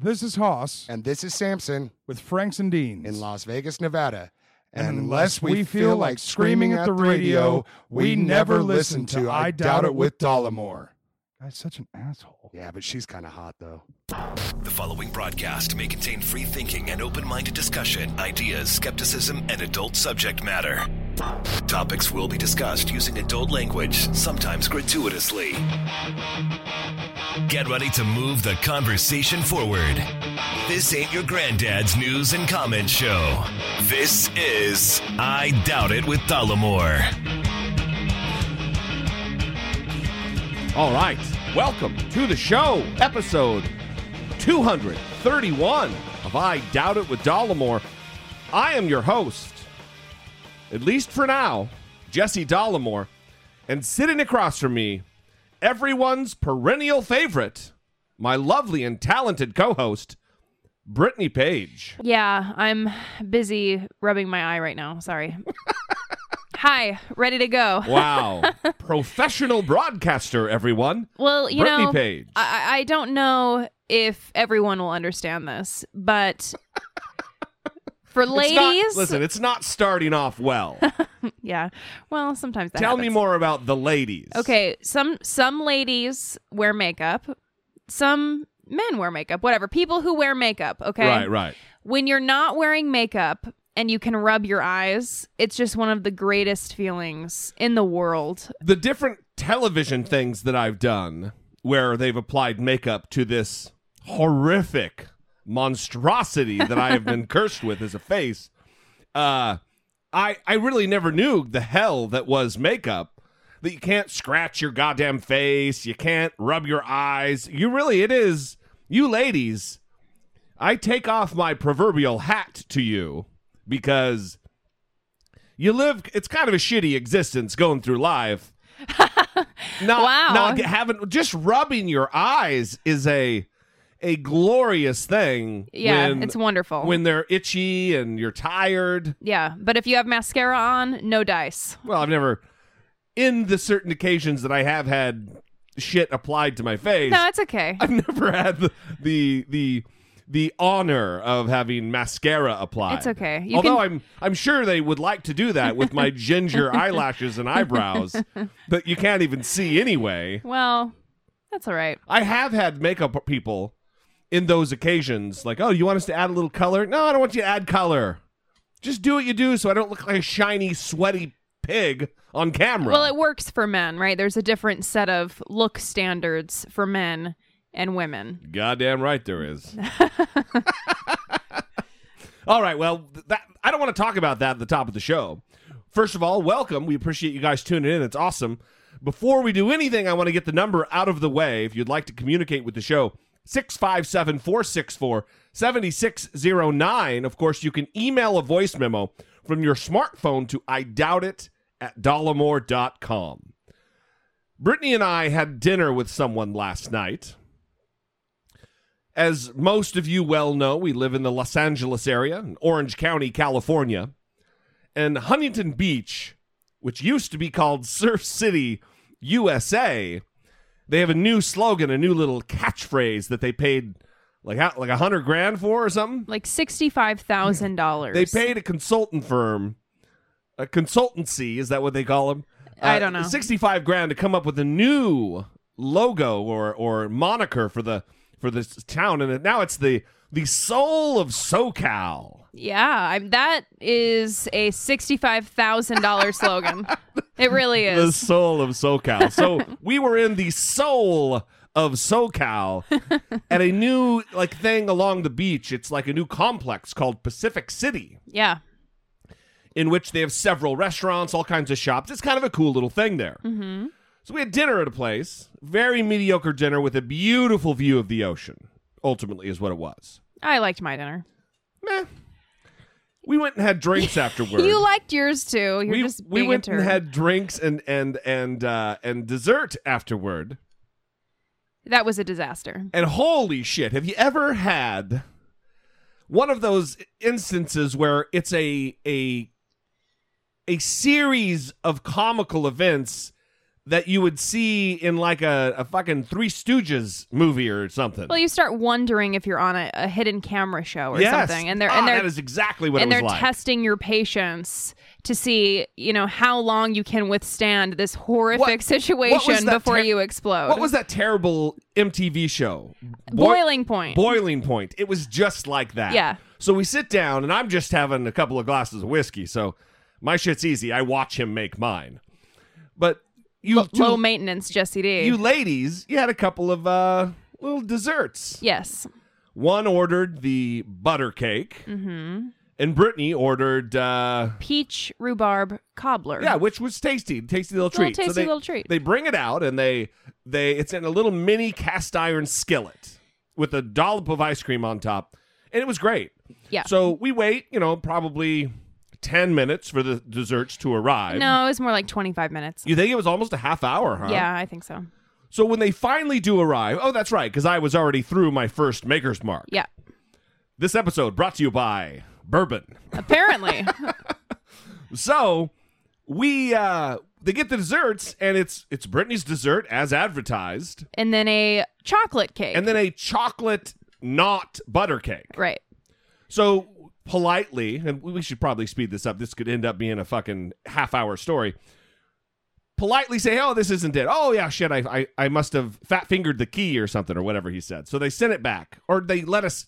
This is Haas And this is Samson with Franks and Deans. in Las Vegas, Nevada. And unless we feel like screaming at the radio, we never listen to I Doubt It with Dollamore. Guy's such an asshole. Yeah, but she's kind of hot though. The following broadcast may contain free thinking and open minded discussion, ideas, skepticism, and adult subject matter. Topics will be discussed using adult language, sometimes gratuitously. Get ready to move the conversation forward. This ain't your granddad's news and comment show. This is I Doubt It with Dollamore. All right, welcome to the show, episode 231 of I Doubt It with Dollamore. I am your host, at least for now, Jesse Dollamore, and sitting across from me, everyone's perennial favorite, my lovely and talented co-host, Brittany Page. Yeah, I'm busy rubbing my eye right now. Sorry. Hi, ready to go. Wow, professional broadcaster, everyone. Well, you Brittany know, Page. I, I don't know if everyone will understand this, but for It's not- ladies, listen, it's not starting off well. yeah. Well, sometimes that Tell me more about the ladies. Okay, some some ladies wear makeup. Some men wear makeup. Whatever. People who wear makeup. Okay. Right, right. When you're not wearing makeup and you can rub your eyes, it's just one of the greatest feelings in the world. The different television things that I've done where they've applied makeup to this horrific monstrosity that I have been cursed with as a face. Uh I I really never knew the hell that was makeup. That you can't scratch your goddamn face, you can't rub your eyes. You really it is you ladies. I take off my proverbial hat to you because you live it's kind of a shitty existence going through life. not, Wow. not having just rubbing your eyes is a a glorious thing. Yeah, when, it's wonderful. when they're itchy and you're tired. yeah, but if you have mascara on, no dice. Well, I've never in the certain occasions that I have had shit applied to my face. No, it's okay. I've never had the the the, the honor of having mascara applied. It's okay. You Although can- I'm I'm sure they would like to do that with my ginger eyelashes and eyebrows that you can't even see anyway. Well, that's all right. I have had makeup people in those occasions like, "Oh, you want us to add a little color?" No, I don't want you to add color. Just do what you do so I don't look like a shiny, sweaty pig on camera. Well, it works for men, right? There's a different set of look standards for men and women. Goddamn right there is. all right, well, that I don't want to talk about that at the top of the show. First of all, welcome. We appreciate you guys tuning in. It's awesome. Before we do anything, I want to get the number out of the way. If you'd like to communicate with the show, 657 464 7609. Of course, you can email a voice memo from your smartphone to I doubt it at dollamore.com. Brittany and I had dinner with someone last night. As most of you well know, we live in the Los Angeles area, in Orange County, California. And Huntington Beach, which used to be called Surf City, USA, they have a new slogan, a new little catchphrase that they paid like how, like a hundred grand for or something. Like sixty-five thousand dollars. They paid a consultant firm, a consultancy, is that what they call them? I don't know. Uh, sixty-five grand to come up with a new logo or or moniker for the for this town, and now it's the the soul of SoCal. Yeah, I'm, that is a sixty-five thousand dollar slogan. It really is The soul of SoCal. So we were in the soul of SoCal at a new like thing along the beach. It's like a new complex called Pacific City. Yeah. in which they have several restaurants, all kinds of shops. It's kind of a cool little thing there. Mm-hmm. So we had dinner at a place, very mediocre dinner with a beautiful view of the ocean. ultimately is what it was. I liked my dinner. Meh. We went and had drinks afterward. You liked yours too. You're we, just we went and had drinks and and and uh, and dessert afterward. That was a disaster. And holy shit, have you ever had one of those instances where it's a a a series of comical events that you would see in like a, a fucking Three Stooges movie or something? Well, you start wondering if you're on a, a hidden camera show or yes. something, and they're Ah, and they're that is exactly what and it they're like. testing your patience to see, you know, how long you can withstand this horrific What- what situation that before ter- you explode. what was that terrible MTV show? Boi- Boiling Point? Boiling Point. It was just like that. Yeah. So we sit down, and I'm just having a couple of glasses of whiskey. So my shit's easy. I watch him make mine. But you, two- Low maintenance, Jesse D. you ladies, you had a couple of uh, little desserts. yes. One ordered the butter cake, mm-hmm. and Brittany ordered, uh, Peach rhubarb cobbler. yeah, which was tasty, tasty little Little treat. so tasty they, little treat. They bring it out, and they they it's in a little mini cast iron skillet with a dollop of ice cream on top, and it was great. Yeah. So we wait, you know, probably 10 minutes for the desserts to arrive. No, it was more like 25 minutes. You think it was almost a half hour, huh? Yeah, I think so. So when they finally do arrive, oh, that's right, because I was already through my first Maker's Mark. Yeah. This episode brought to you by Bourbon. Apparently. So we, uh, they get the desserts, and it's it's Brittany's dessert as advertised, and then a chocolate cake. and then a chocolate not butter cake. right. So politely, and we should probably speed this up. This could end up being a fucking half hour story. Politely say, "Oh, this isn't it." Oh yeah, shit. I I, I must have fat fingered the key or something or whatever he said. So they sent it back, or they let us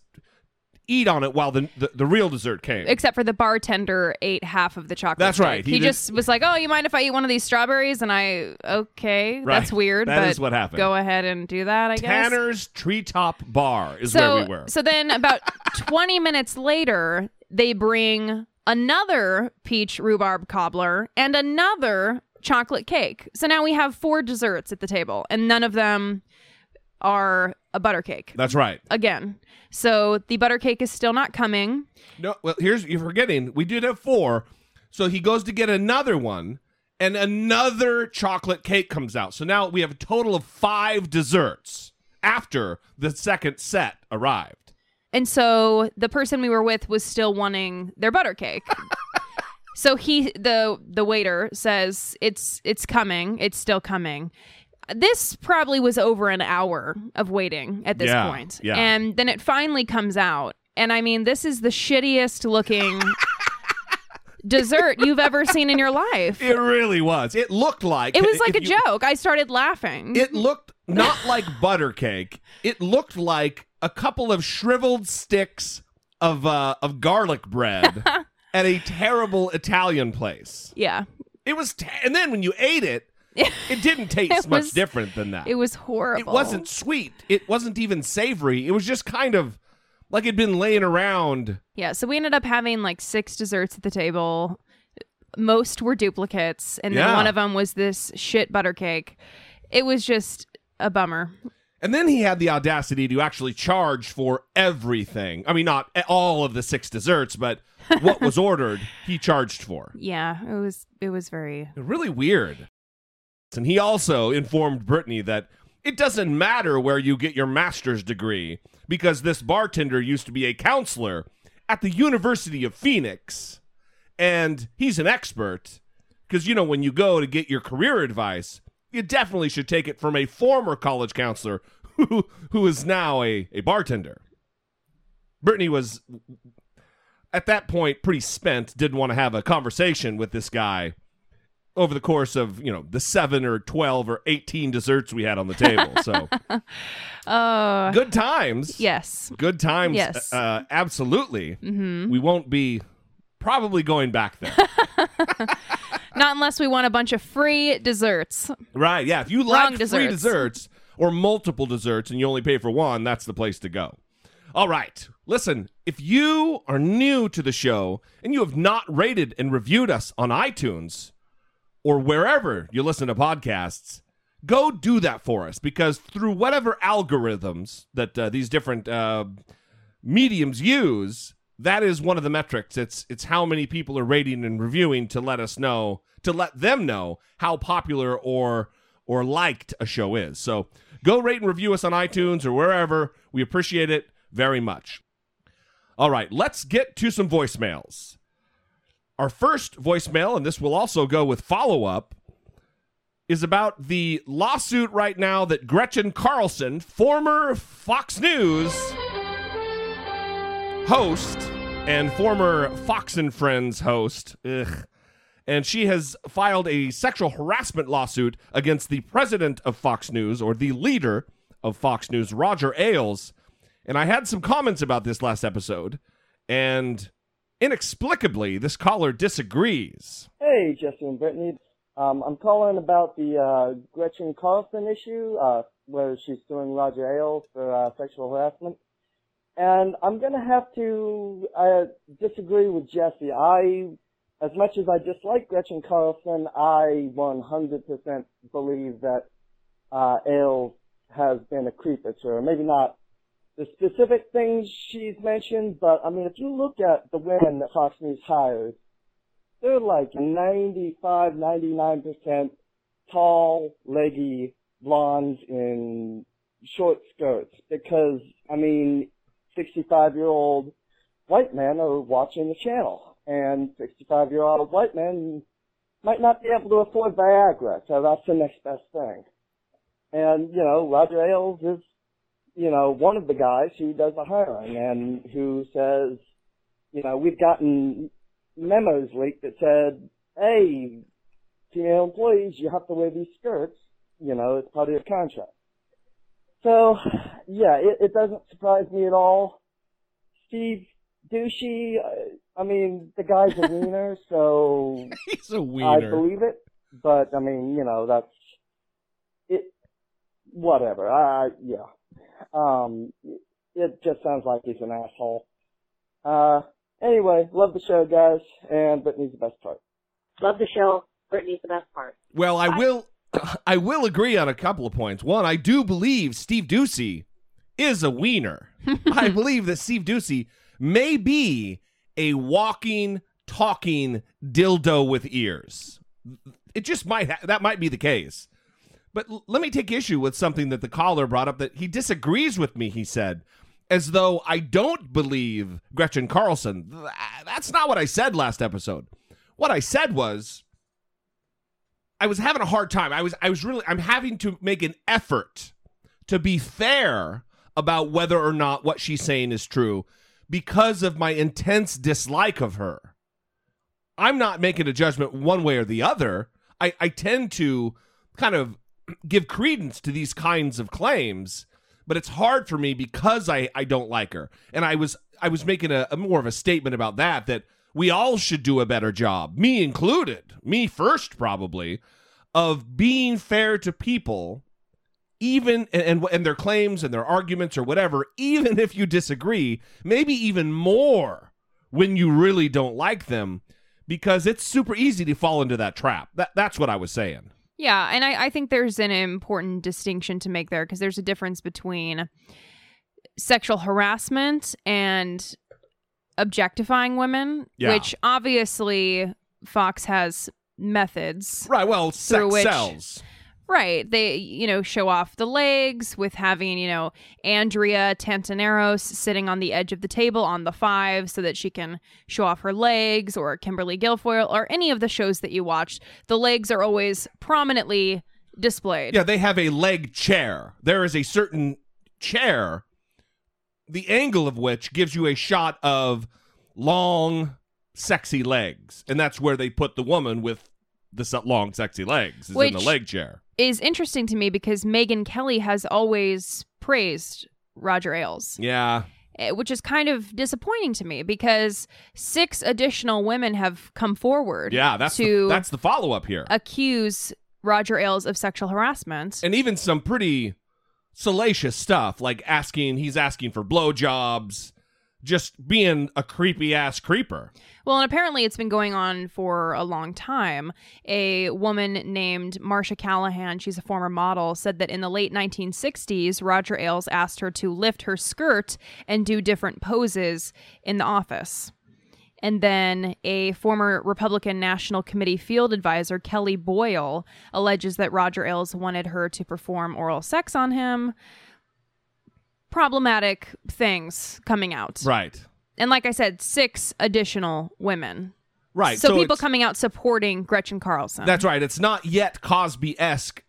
eat on it while the the, the real dessert came. Except for the bartender ate half of the chocolate. That's cake. right. He He, did- just was like, "Oh, you mind if I eat one of these strawberries?" And I, okay, Right. that's weird. That but is what happened. Go ahead and do that. I guess. Tanner's Treetop Bar is so, where we were. so then about 20 minutes later, they bring another peach rhubarb cobbler and another chocolate cake. So now we have four desserts at the table, and none of them are a butter cake. That's right. Again. So the butter cake is still not coming. No, well, here's you're forgetting. We did have four, so he goes to get another one, and another chocolate cake comes out. So now we have a total of five desserts after the second set arrived. And so the person we were with was still wanting their butter cake. so he the the waiter says it's it's coming, it's still coming. This probably was over an hour of waiting at this Yeah, point. yeah. And then it finally comes out. And I mean, this is the shittiest looking dessert you've ever seen in your life. It really was. It looked like It was like a you- joke. I started laughing. It looked not like butter cake. It looked like a couple of shriveled sticks of uh, of garlic bread at a terrible Italian place. yeah. It was, and then when you ate it, it didn't taste It much was- different than that. It was horrible. It wasn't sweet. It wasn't even savory. It was just kind of like it'd been laying around. Yeah, so we ended up having like six desserts at the table. Most were duplicates, and then Yeah. one of them was this shit butter cake. It was just a bummer. And then he had the audacity to actually charge for everything. I mean, not all of the six desserts, but what was ordered, he charged for. Yeah, it was it was very Really weird. And he also informed Brittany that it doesn't matter where you get your master's degree because this bartender used to be a counselor at the University of Phoenix. And he's an expert because you know when you go to get your career advice you definitely should take it from a former college counselor who who is now a, a bartender. Brittany was at that point pretty spent didn't want to have a conversation with this guy over the course of you know the seven or 12 or 18 desserts we had on the table. So uh good times. yes. good times Yes. uh, absolutely. We won't be probably going back there. Not unless we want a bunch of free desserts. right yeah. If you like free desserts or multiple desserts and you only pay for one that's the place to go. All right. Listen if you are new to the show and you have not rated and reviewed us on itunes or wherever you listen to podcasts go do that for us because through whatever algorithms that uh, these different uh, mediums use, that is one of the metrics. It's it's how many people are rating and reviewing to let us know to let them know how popular or or liked a show is. So go rate and review us on iTunes or wherever. We appreciate it very much. All right, let's get to some voicemails. Our first voicemail, and this will also go with follow up, is about the lawsuit right now that Gretchen Carlson, former Fox News host and former Fox and Friends host, ugh, and she has filed a sexual harassment lawsuit against the president of Fox News or the leader of Fox News, Roger Ailes. And I had some comments about this last episode, and inexplicably, this caller disagrees. Hey, Jesse and Brittany. Um, I'm calling about the uh, Gretchen Carlson issue, uh, where she's suing Roger Ailes for uh, sexual harassment. And I'm going to have to uh, disagree with Jesse. I, as much as I dislike Gretchen Carlson, I 100% believe that uh, Ailes has been a creeper to her. Maybe not the specific things she's mentioned, but I mean, if you look at the women that Fox News hires, they're like 95, 99% tall, leggy blondes in short skirts. Because, I mean, 65 year old white men are watching the channel. And 65 year old white men might not be able to afford Viagra, so that's the next best thing. And, you know, Roger Ailes is, you know, one of the guys who does the hiring and who says, you know, we've gotten memos leaked that said, hey, female employees, you have to wear these skirts, you know, it's part of your contract. So, yeah, it, it doesn't surprise me at all. Steve Doocy, uh, I mean, the guy's a wiener, so He's a wiener. I believe it. But, I mean, you know, that's, it, whatever, I, yeah. Um, it just sounds like he's an asshole. Uh, anyway, love the show, guys, and Brittany's the best part. Love the show. Brittany's the best part. Well, I will I will agree on a couple of points. One, I do believe Steve Doocy is a wiener. I believe that Steve Doocy may be a walking, talking dildo with ears. It just might ha- that might be the case. But l- let me take issue with something that the caller brought up that he disagrees with me, he said, as though I don't believe Gretchen Carlson. Uh, that's not what I said last episode. What I said was I was having a hard time. I was I was really I'm having to make an effort to be fair about whether or not what she's saying is true because of my intense dislike of her. I'm not making a judgment one way or the other. I, I tend to kind of give credence to these kinds of claims, but it's hard for me because I, I don't like her. And I was I was making a, a more of a statement about that that we all should do a better job, me included, me first probably, of being fair to people, even and, and and their claims and their arguments or whatever, even if you disagree, maybe even more when you really don't like them, because it's super easy to fall into that trap. That that's what I was saying. Yeah, and I, I think there's an important distinction to make there because there's a difference between sexual harassment and objectifying women, Yeah. which obviously Fox has methods. Right. Well, Through sex which- sells. Right. They, you know, show off the legs with having, you know, Andrea Tantaros sitting on the edge of the table on the five so that she can show off her legs, or Kimberly Guilfoyle, or any of the shows that you watched. The legs are always prominently displayed. Yeah, they have a leg chair. There is a certain chair, the angle of which gives you a shot of long, sexy legs, and that's where they put the woman with the long, sexy legs is in the leg chair. Is interesting to me because Megyn Kelly has always praised Roger Ailes. Yeah, eh, which is kind of disappointing to me because six additional women have come forward yeah. That's to the, that's the follow up here, accuse Roger Ailes of sexual harassment. and even some pretty salacious stuff like asking. He's asking for blowjobs. Just being a creepy ass creeper. Well, and apparently it's been going on for a long time. A woman named Marcia Callahan, she's a former model, said that in the late 1960s, Roger Ailes asked her to lift her skirt and do different poses in the office. And then a former Republican National Committee field advisor, Kellie Boyle, alleges that Roger Ailes wanted her to perform oral sex on him. Problematic things coming out. Right. And like I said, six additional women. Right. So, people coming out supporting Gretchen Carlson. That's right. It's not yet Cosby esque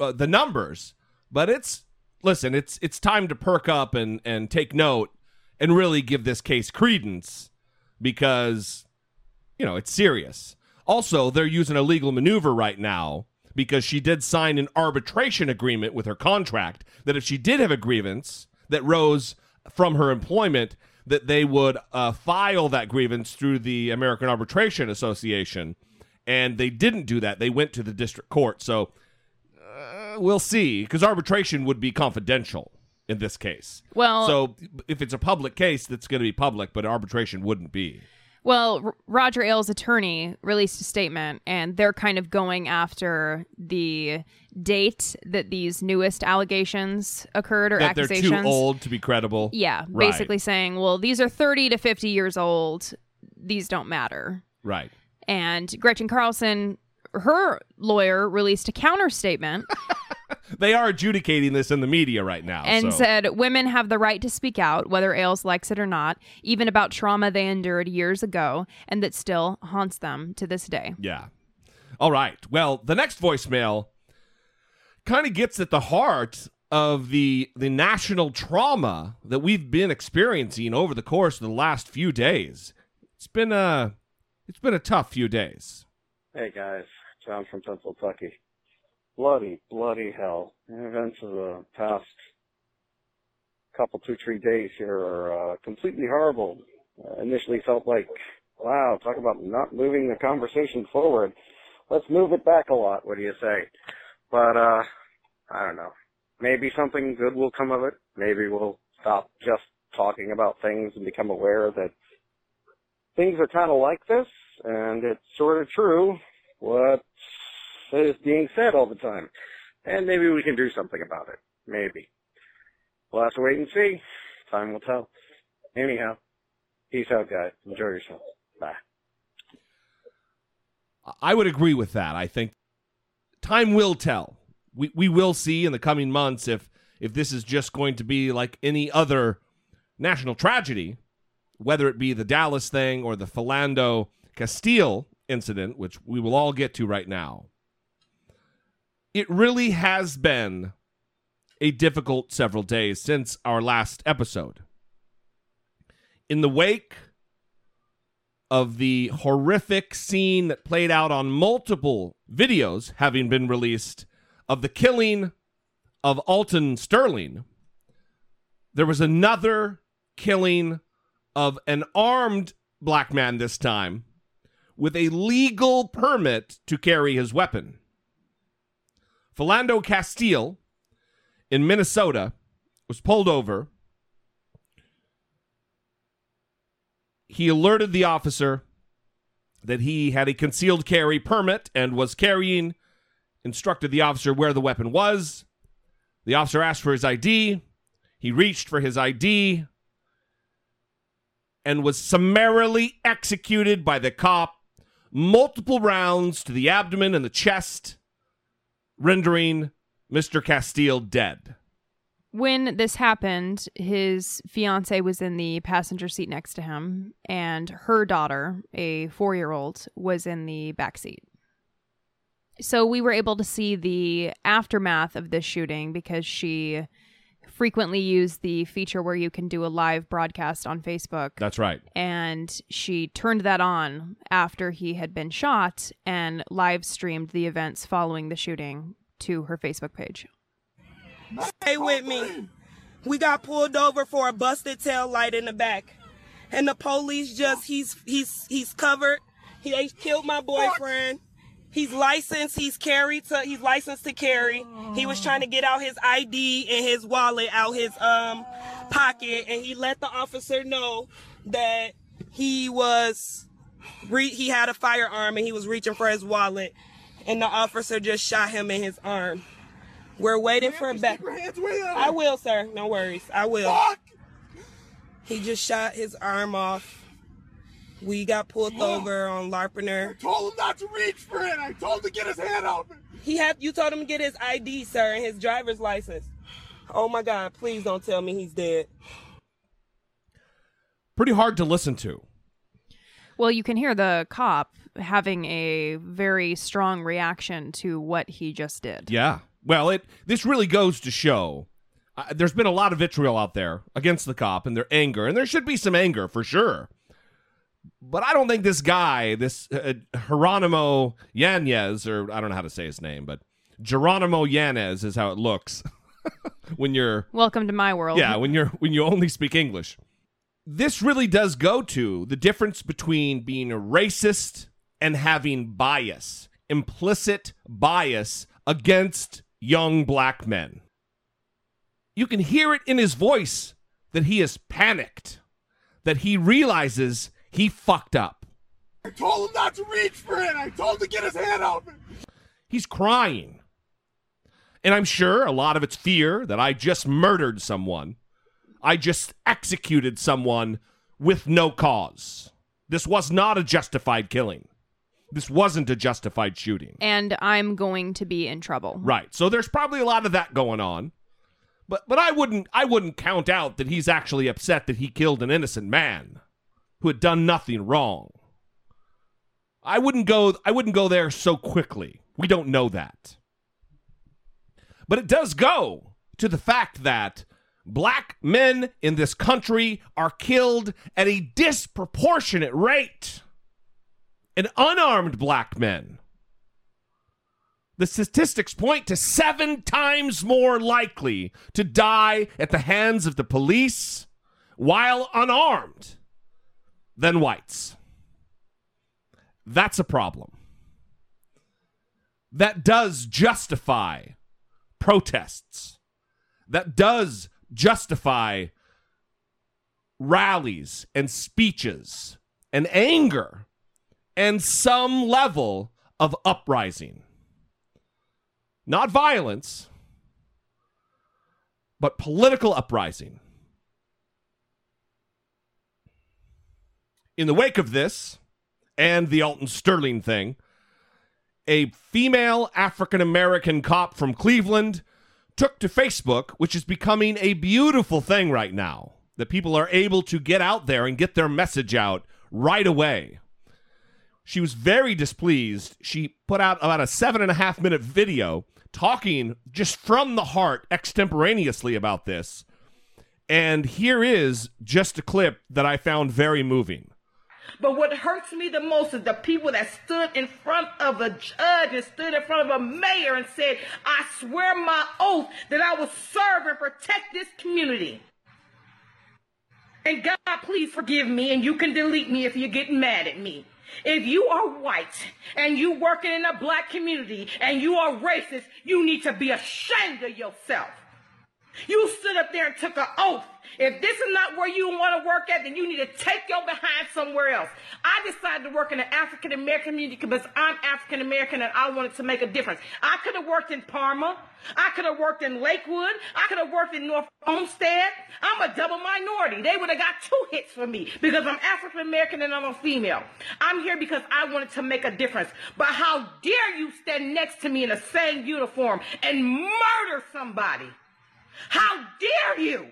uh, the numbers, but it's listen. It's it's time to perk up and and take note and really give this case credence because you know it's serious. Also, they're using a legal maneuver right now because she did sign an arbitration agreement with her contract that if she did have a grievance that rose from her employment that they would uh, file that grievance through the American Arbitration Association and they didn't do that. They went to the district court. So uh, we'll see, because arbitration would be confidential in this case. Well- so if it's a public case, that's going to be public, but arbitration wouldn't be. Well, R- Roger Ailes' attorney released a statement, and they're kind of going after the date that these newest allegations occurred or that they're accusations. too old to be credible. Yeah, Right. basically saying, well, these are 30 to 50 years old. These don't matter. Right. And Gretchen Carlson, her lawyer, released a counter statement They are adjudicating this in the media right now. and so. said women have the right to speak out, whether Ailes likes it or not, even about trauma they endured years ago and that still haunts them to this day. Yeah. All right. Well, the next voicemail kind of gets at the heart of the the national trauma that we've been experiencing over the course of the last few days. It's been a it's been a tough few days. Hey guys, John from Pennsylvania. Bloody, bloody hell. The events of the past couple, two, three days here are uh, completely horrible. Uh, initially felt like, wow, talk about not moving the conversation forward. Let's move it back a lot, what do you say? But, uh, I don't know. Maybe something good will come of it. Maybe we'll stop just talking about things and become aware that things are kind of like this, and it's sort of true what is being said all the time. And maybe we can do something about it. Maybe. We'll have to wait and see. Time will tell. Anyhow, peace out, guys. Enjoy yourself. Bye. I would agree with that. I think time will tell. We we will see in the coming months if if this is just going to be like any other national tragedy, whether it be the Dallas thing or the Philando Castile incident, which we will all get to right now. It really has been a difficult several days since our last episode. In the wake of the horrific scene that played out on multiple videos having been released of the killing of Alton Sterling, there was another killing of an armed black man this time with a legal permit to carry his weapon. Philando Castile in Minnesota was pulled over. He alerted the officer that he had a concealed carry permit and was carrying, instructed the officer where the weapon was. The officer asked for his ID. He reached for his ID and was summarily executed by the cop, multiple rounds to the abdomen and the chest, rendering Mr. Castile dead. When this happened, his fiance was in the passenger seat next to him, and her daughter, a four year old, was in the back seat. So we were able to see the aftermath of this shooting because she frequently use the feature where you can do a live broadcast on Facebook. That's right. And she turned that on after he had been shot and live streamed the events following the shooting to her Facebook page. Stay with me. We got pulled over for a busted tail light in the back. And the police just he's he's he's covered. He they killed my boyfriend. He's licensed. He's carried to. He's licensed to carry. He was trying to get out his ID and his wallet out his um pocket, and he let the officer know that he was re- he had a firearm and he was reaching for his wallet, and the officer just shot him in his arm. We're waiting for a back. I will, sir. No worries. I will. Fuck! He just shot his arm off. We got pulled over on Larpenteur. I told him not to reach for it. I told him to get his hand out. He had you told him to get his ID, sir, and his driver's license. Oh my God! Please don't tell me he's dead. Pretty hard to listen to. Well, you can hear the cop having a very strong reaction to what he just did. Yeah. Well, it this really goes to show uh, there's been a lot of vitriol out there against the cop and their anger, and there should be some anger for sure. But I don't think this guy, this uh, Jeronimo Yanez, or I don't know how to say his name, but Jeronimo Yanez is how it looks when you're Welcome to my world. yeah when you're when you only speak English. This really does go to the difference between being a racist and having bias, implicit bias against young black men. You can hear it in his voice that he is panicked, that he realizes he fucked up. I told him not to reach for it. I told him to get his hand out. He's crying. And I'm sure a lot of it's fear that I just murdered someone. I just executed someone with no cause. This was not a justified killing. This wasn't a justified shooting. And I'm going to be in trouble. Right. So there's probably a lot of that going on. But but I wouldn't I wouldn't count out that he's actually upset that he killed an innocent man who had done nothing wrong. I wouldn't go I wouldn't go there so quickly. We don't know that. But it does go to the fact that black men in this country are killed at a disproportionate rate. And unarmed black men. The statistics point to seven times more likely to die at the hands of the police while unarmed than whites. That's a problem. That does justify protests. That does justify rallies and speeches and anger and some level of uprising. Not violence, but political uprising. In the wake of this and the Alton Sterling thing, a female African American cop from Cleveland took to Facebook, which is becoming a beautiful thing right now, that people are able to get out there and get their message out right away. She was very displeased. She put out about a seven and a half minute video talking just from the heart extemporaneously about this. And here is just a clip that I found very moving. But what hurts me the most is the people that stood in front of a judge and stood in front of a mayor and said, I swear my oath that I will serve and protect this community. And God, please forgive me, and you can delete me if you're getting mad at me. If you are white and you working in a black community and you are racist, you need to be ashamed of yourself. You stood up there and took an oath. If this is not where you want to work at, then you need to take your behind somewhere else. I decided to work in the African American community because I'm African American and I wanted to make a difference. I could have worked in Parma. I could have worked in Lakewood. I could have worked in North Olmsted. I'm a double minority. They would have got two hits for me because I'm African American and I'm a female. I'm here because I wanted to make a difference. But how dare you stand next to me in the same uniform and murder somebody? How dare you?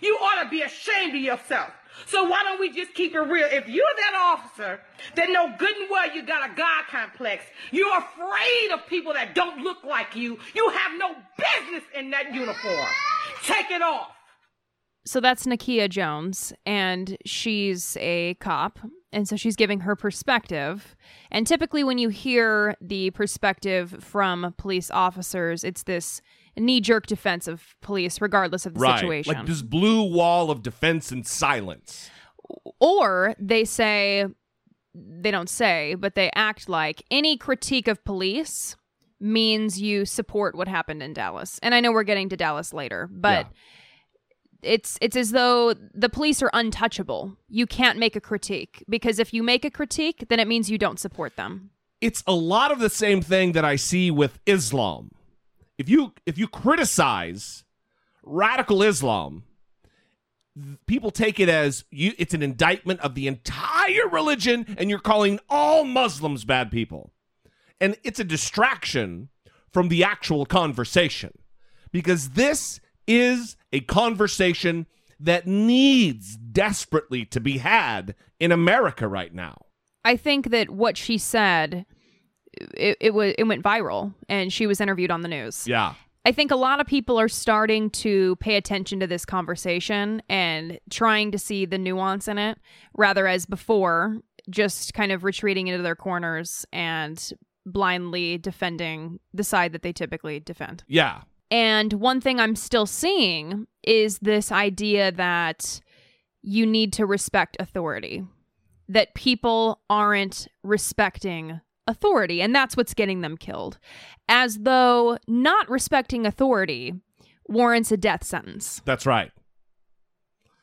You ought to be ashamed of yourself. So why don't we just keep it real? If you're that officer that know good and well you got a God complex, you're afraid of people that don't look like you, you have no business in that uniform. Take it off. So that's Nakia Jones, and she's a cop. And so she's giving her perspective. And typically, when you hear the perspective from police officers, it's this knee jerk defense of police, regardless of the right. situation. Like this blue wall of defense and silence. Or they say, they don't say, but they act like any critique of police means you support what happened in Dallas. And I know we're getting to Dallas later, but it's it's as though the police are untouchable. You can't make a critique because if you make a critique, then it means you don't support them. It's a lot of the same thing that I see with Islam. If you if you criticize radical Islam, people take it as you it's an indictment of the entire religion and you're calling all Muslims bad people. And it's a distraction from the actual conversation because this is a conversation that needs desperately to be had in America right now. I think that what she said it, it was it went viral and she was interviewed on the news. Yeah. I think a lot of people are starting to pay attention to this conversation and trying to see the nuance in it, rather as before, just kind of retreating into their corners and blindly defending the side that they typically defend. Yeah. And one thing I'm still seeing is this idea that you need to respect authority, that people aren't respecting authority, and that's what's getting them killed. As though not respecting authority warrants a death sentence. That's right.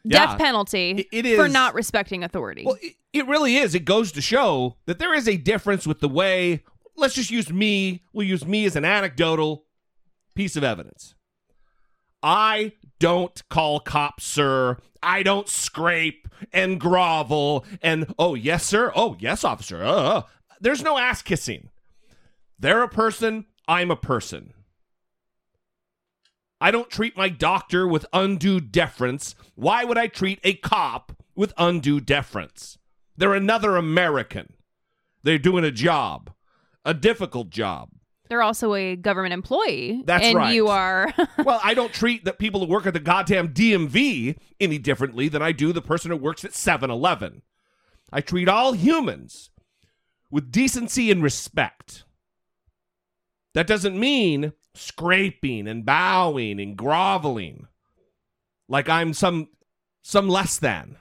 Death Yeah. penalty It- it is for not respecting authority. Well, it, it really is. It goes to show that there is a difference with the way. Let's just use me. We'll use me as an anecdotal piece of evidence. I don't call cops sir. I don't scrape and grovel and oh yes sir. Oh yes officer. Uh, uh. There's no ass kissing. They're a person. I'm a person. I don't treat my doctor with undue deference. Why would I treat a cop with undue deference? They're another American. They're doing a job, a difficult job. They're also a government employee. That's and right. you are well, I don't treat the people who work at the goddamn DMV any differently than I do the person who works at 7 Eleven. I treat all humans with decency and respect. That doesn't mean scraping and bowing and groveling like I'm some some less than.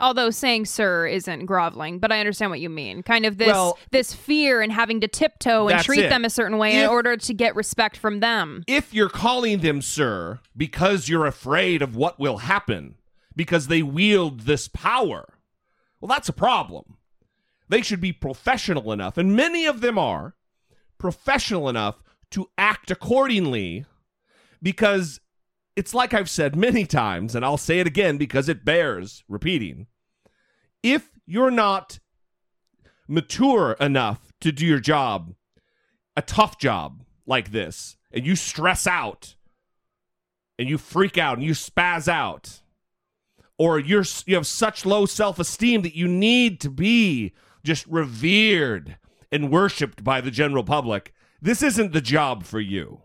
Although saying "sir" isn't groveling, but I understand what you mean. Kind of this Well- this fear and having to tiptoe and treat it. them a certain way in order to get respect from them. If you're calling them sir because you're afraid of what will happen because they wield this power, well, that's a problem. They should be professional enough, and many of them are professional enough to act accordingly because it's like I've said many times, and I'll say it again because it bears repeating. If you're not mature enough to do your job, a tough job like this, and you stress out and you freak out and you spaz out, or you're you have such low self-esteem that you need to be just revered and worshipped by the general public, this isn't the job for you.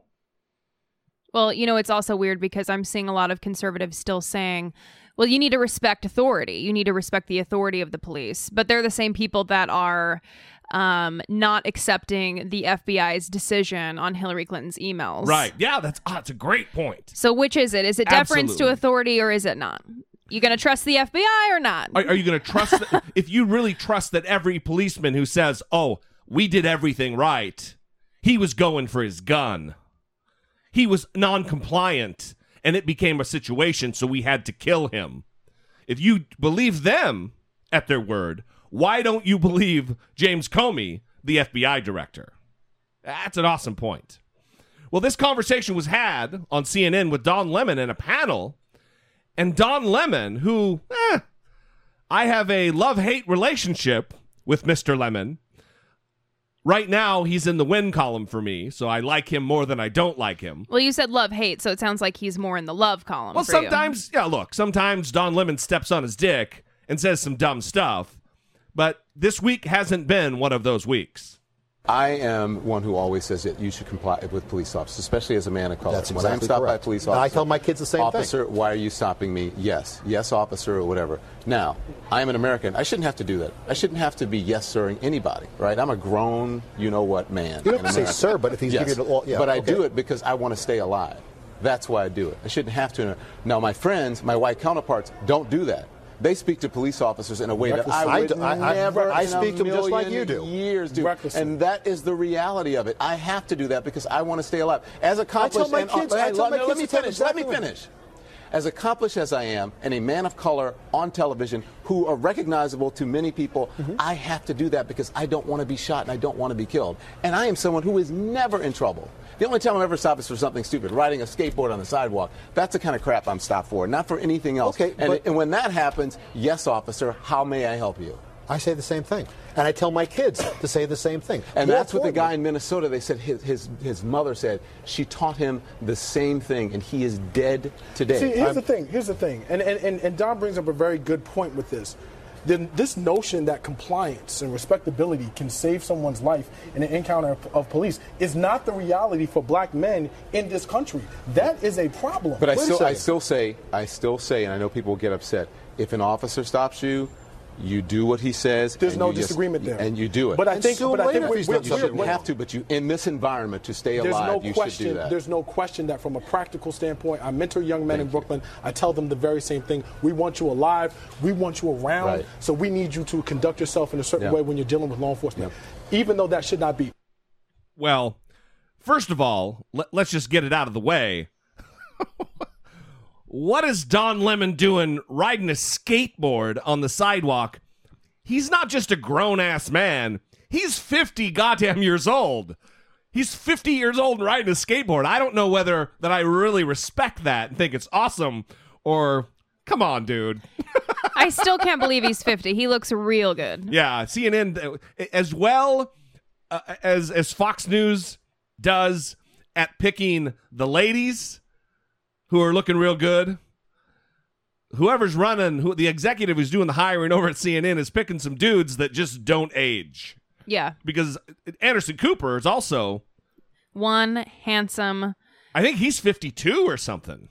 Well, you know, it's also weird because I'm seeing a lot of conservatives still saying, well, you need to respect authority. You need to respect the authority of the police. But they're the same people that are um, not accepting the FBI's decision on Hillary Clinton's emails. Right. Yeah, that's ah, that's a great point. So, which is it? Is it deference to authority or is it not? You going to trust the FBI or not? Are, are you going to trust that, if you really trust that every policeman who says, "Oh, we did everything right," he was going for his gun. He was non-compliant and it became a situation so we had to kill him. If you believe them at their word, why don't you believe James Comey, the FBI director? That's an awesome point. Well, this conversation was had on CNN with Don Lemon in a panel, and Don Lemon, who eh, I have a love hate relationship with Mr. Lemon. Right now, he's in the win column for me, so I like him more than I don't like him. Well, you said love hate, so it sounds like he's more in the love column. Well, for you. sometimes, yeah, look, sometimes Don Lemon steps on his dick and says some dumb stuff, but this week hasn't been one of those weeks. I am one who always says that you should comply with police officers, especially as a man of color. That's when I'm exactly stopped by correct. police And I tell my kids the same thing. officer, why are you stopping me? Yes, yes, officer, or whatever. Now, I am an American. I shouldn't have to do that. I shouldn't have to be yes sirring anybody, right? I'm a grown, you know what, man. You don't have to say sir, but if he's yes. giving you the yeah, but I okay. do it because I want to stay alive. That's why I do it. I shouldn't have to. Now, my friends, my white counterparts, don't do that They speak to police officers in a way that Reckless. I I would I- I- never. I a speak to 'em just like you do. Years do, and that is the reality of it. I have to do that because I want to stay alive. As accomplished, my and, kids- I tell my me- let me tell finish. Let me finish. As accomplished as I am, and a man of color on television who are recognizable to many people, Mm-hmm. I have to do that because I don't want to be shot and I don't want to be killed. And I am someone who is never in trouble. The only time I'm ever stopped is for something stupid, riding a skateboard on the sidewalk. That's the kind of crap I'm stopped for, not for anything else. Okay, and, but- and when that happens, yes, officer, how may I help you? I say the same thing. And I tell my kids to say the same thing. And More that's what the guy in Minnesota, they said his, his, his mother said, she taught him the same thing, and he is dead today. See, here's I'm- the thing. Here's the thing. And, and, and, and Don brings up a very good point with this. Then this notion that compliance and respectability can save someone's life in an encounter of, of police is not the reality for black men in this country. That is a problem. But I Wait still, I still say, I still say, and I know people will get upset. If an officer stops you, you do what he says. There's no you just- disagreement there. and you do it. But I And think- but I think later we- if he's we're- you shouldn't have to, but you in this environment to stay There's alive, no you question. should do that. There's no question that from a practical standpoint, I mentor young men in Brooklyn. I tell them the very same thing. We want you alive. We want you around. Right. So we need you to conduct yourself in a certain Yeah. way when you're dealing with law enforcement, even though that should not be. Well, first of all, let, let's just get it out of the way. what is Don Lemon doing riding a skateboard on the sidewalk? He's not just a grown ass man. He's 50 goddamn years old. He's 50 years old and riding a skateboard. I don't know whether that I really respect that and think it's awesome or come on, dude. I still can't believe he's 50. He looks real good. Yeah, CNN as well uh, as as Fox News does at picking the ladies who are looking real good. Whoever's running, who the executive who's doing the hiring over at CNN is picking some dudes that just don't age. Yeah. Because Anderson Cooper is also, One handsome. I think he's 52 or something.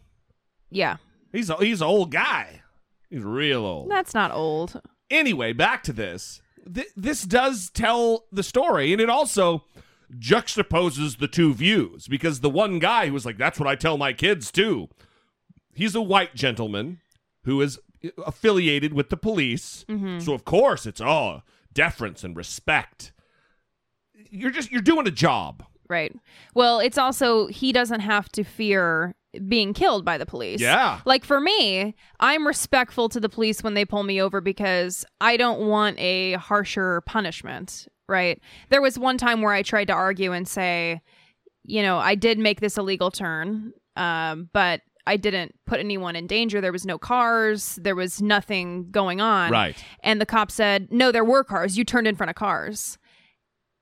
Yeah. He's a, he's an old guy. He's real old. That's not old. Anyway, back to this. Th- this does tell the story, and it also juxtaposes the two views because the one guy who was like, "That's what I tell my kids too." He's a white gentleman who is affiliated with the police, Mhm. so of course it's all deference and respect. You're just you're doing a job. Right. Well, it's also he doesn't have to fear being killed by the police. Yeah. Like for me, I'm respectful to the police when they pull me over because I don't want a harsher punishment, right? There was one time where I tried to argue and say, you know, I did make this illegal turn, um, but I didn't put anyone in danger. There was no cars. There was nothing going on. Right. And the cop said, no, there were cars. You turned in front of cars.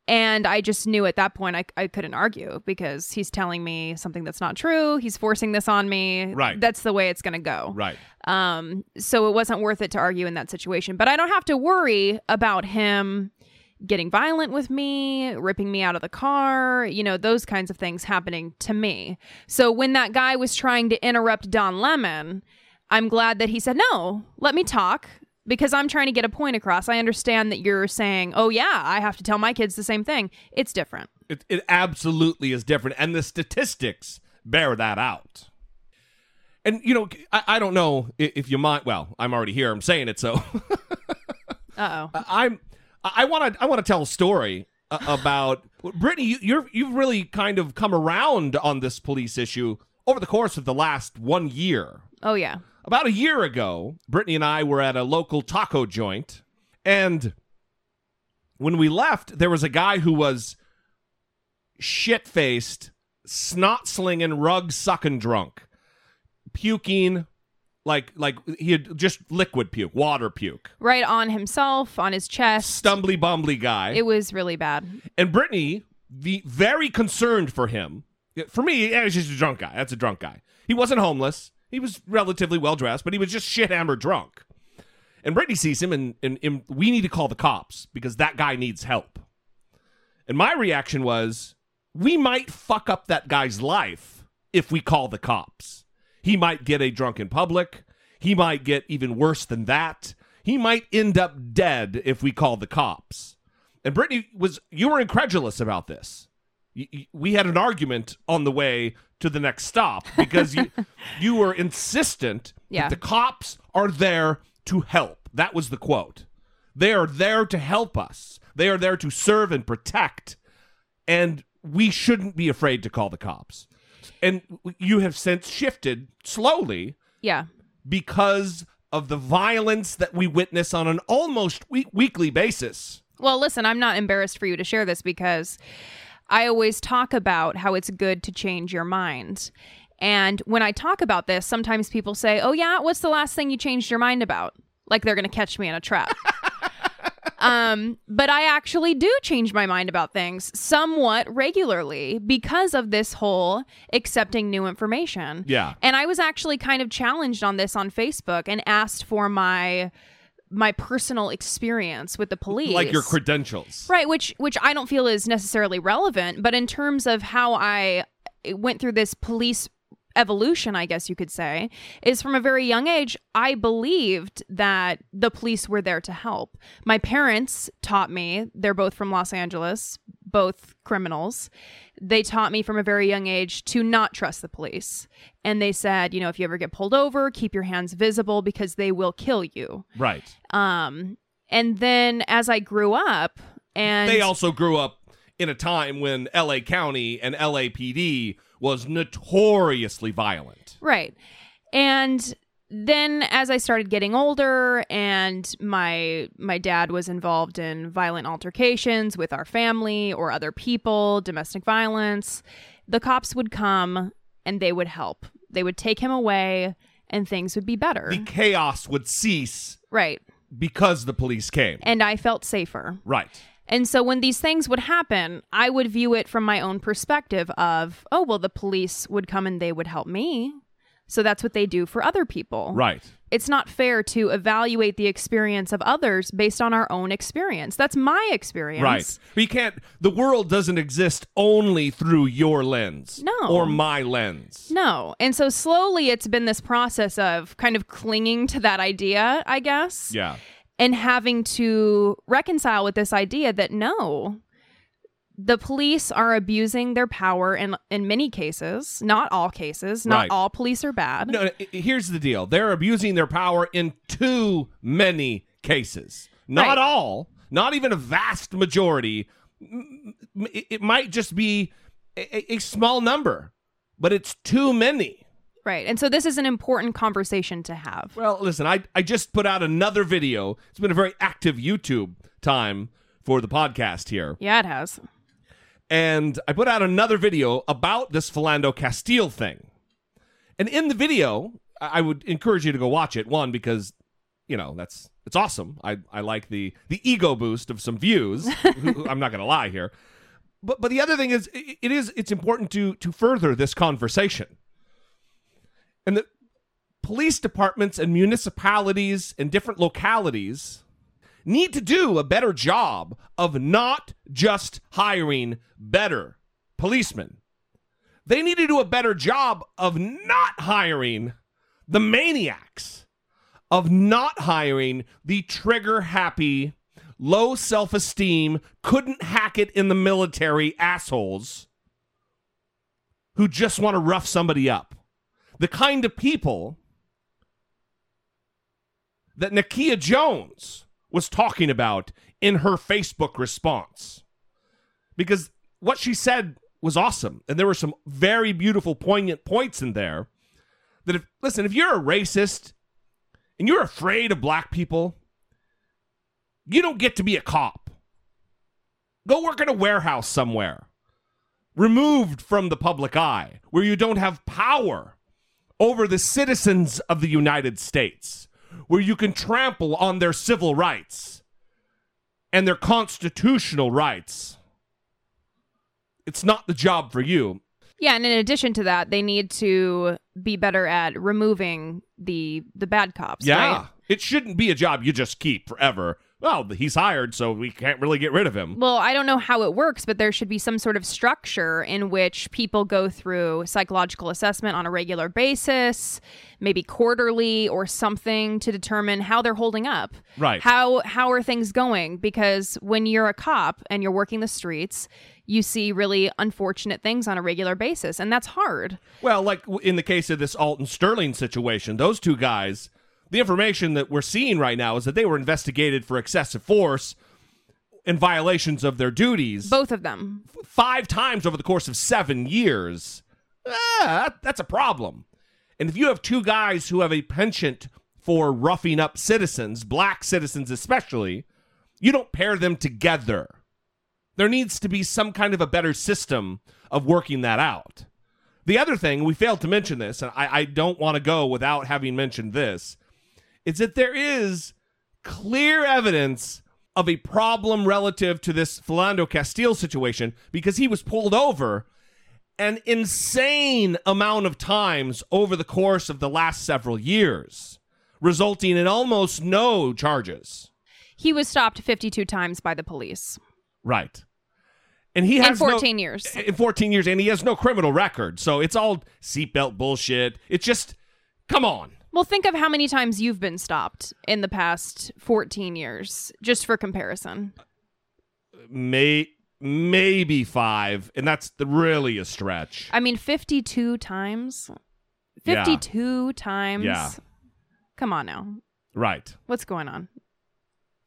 And I just knew at that point I, I couldn't argue because he's telling me something that's not true. He's forcing this on me. Right. That's the way it's going to go. Right. Um, so it wasn't worth it to argue in that situation. But I don't have to worry about him getting violent with me, ripping me out of the car, you know, those kinds of things happening to me. So when that guy was trying to interrupt Don Lemon, I'm glad that he said, no, let me talk because I'm trying to get a point across. I understand that you're saying, oh, yeah, I have to tell my kids the same thing. It's different. It, it absolutely is different, and the statistics bear that out. And you know, I, I don't know if you mind. Well, I'm already here. I'm saying it, so Uh oh. I'm. I want to. I want to tell a story uh, about Brittany. You, you're you've really kind of come around on this police issue over the course of the last one year. Oh, yeah. About a year ago, Brittany and I were at a local taco joint, and when we left, there was a guy who was shit faced, snot slinging, rug sucking drunk, puking like like he had just liquid puke, water puke, Right on himself, on his chest. stumbly bumbly guy. It was really bad. And Brittany, the very concerned for him. For me, yeah, he's just a drunk guy. That's a drunk guy. He wasn't homeless. He was relatively well dressed, but he was just shit hammered drunk. And Brittany sees him, and, and, and we need to call the cops because that guy needs help. And my reaction was, we might fuck up that guy's life if we call the cops. He might get a drunk in public. He might get even worse than that. He might end up dead if we call the cops. And Brittany was, you were incredulous about this. We had an argument on the way to the next stop because you, you were insistent Yeah. that the cops are there to help. That was the quote. They are there to help us. They are there to serve and protect. And we shouldn't be afraid to call the cops. And you have since shifted slowly Yeah. because of the violence that we witness on an almost week- weekly basis. Well, listen, I'm not embarrassed for you to share this because I always talk about how it's good to change your mind. And when I talk about this, sometimes people say, Oh, yeah, what's the last thing you changed your mind about? Like they're going to catch me in a trap. um, but I actually do change my mind about things somewhat regularly because of this whole accepting new information. Yeah. And I was actually kind of challenged on this on Facebook and asked for my my personal experience with the police Like your credentials. right which which i don't feel is necessarily relevant but in terms of how i went through this police evolution i guess you could say is from a very young age i believed that the police were there to help. My parents taught me they're both from los angeles both criminals. They taught me from a very young age to not trust the police. And they said you know if you ever get pulled over keep your hands visible because they will kill you. Right. um and then as i grew up and they also grew up in a time when LA County and LAPD was notoriously violent. Right. And then as I started getting older and my my dad was involved in violent altercations with our family or other people, domestic violence, the cops would come and they would help. They would take him away and things would be better. The chaos would cease right. because the police came. And I felt safer. Right. And so when these things would happen, I would view it from my own perspective of, oh, well, the police would come and they would help me. So that's what they do for other people. Right. It's not fair to evaluate the experience of others based on our own experience. That's my experience. Right. We can't the world doesn't exist only through your lens. No. Or my lens. No. And so slowly it's been this process of kind of clinging to that idea, I guess. Yeah. And having to reconcile with this idea that no the police are abusing their power in in many cases not all cases not Right. all police are bad No, here's the deal. They're abusing their power in too many cases. Not Right. all, not even a vast majority. It might just be a- a small number, but it's too many. Right and so this is an important conversation to have Well, listen, I, I just put out another video. It's been a very active YouTube time for the podcast here. yeah it has and I put out another video about this Philando Castile thing. And in the video, I I would encourage you to go watch it. One, because you know that's it's awesome. I I like the the ego boost of some views. I'm not going to lie here, but but the other thing is i- it is it's important to to further this conversation. And the police departments and municipalities and different localities need to do a better job of not just hiring better policemen. They need to do a better job of not hiring the maniacs, of not hiring the trigger happy, low self esteem, couldn't hack it in the military assholes who just want to rough somebody up. The kind of people that Nakia Jones was talking about in her Facebook response. Because what she said was awesome. And there were some very beautiful, poignant points in there. That if, listen, if you're a racist and you're afraid of black people, you don't get to be a cop. Go work in a warehouse somewhere, removed from the public eye, where you don't have power over the citizens of the United States, where you can trample on their civil rights and their constitutional rights. It's not the job for you. yeah and in addition to that they need to be better at removing the the bad cops Yeah. right? It shouldn't be a job you just keep forever. Well, he's hired, so we can't really get rid of him. Well, I don't know how it works, but there should be some sort of structure in which people go through psychological assessment on a regular basis, maybe quarterly or something to determine how they're holding up. Right. How how are things going? Because when you're a cop and you're working the streets, you see really unfortunate things on a regular basis, and that's hard. Well, like in the case of this Alton Sterling situation, those two guys, The information that we're seeing right now is that they were investigated for excessive force and violations of their duties Both of them. five times over the course of seven years. Ah, that's a problem. And if you have two guys who have a penchant for roughing up citizens, black citizens especially, you don't pair them together. There needs to be some kind of a better system of working that out. The other thing, we failed to mention this, and I, I don't want to go without having mentioned this, is that there is clear evidence of a problem relative to this Philando Castile situation because he was pulled over an insane amount of times over the course of the last several years, resulting in almost no charges. He was stopped 52 times by the police. Right. And he In has no- 14 years. In 14 years, and he has no criminal record. So it's all seatbelt bullshit. It's just, come on. Well, think of how many times you've been stopped in the past 14 years, just for comparison. May, maybe five. And that's the, really a stretch. I mean, 52 times? Yeah. 52 times? Yeah. Come on now. Right. What's going on?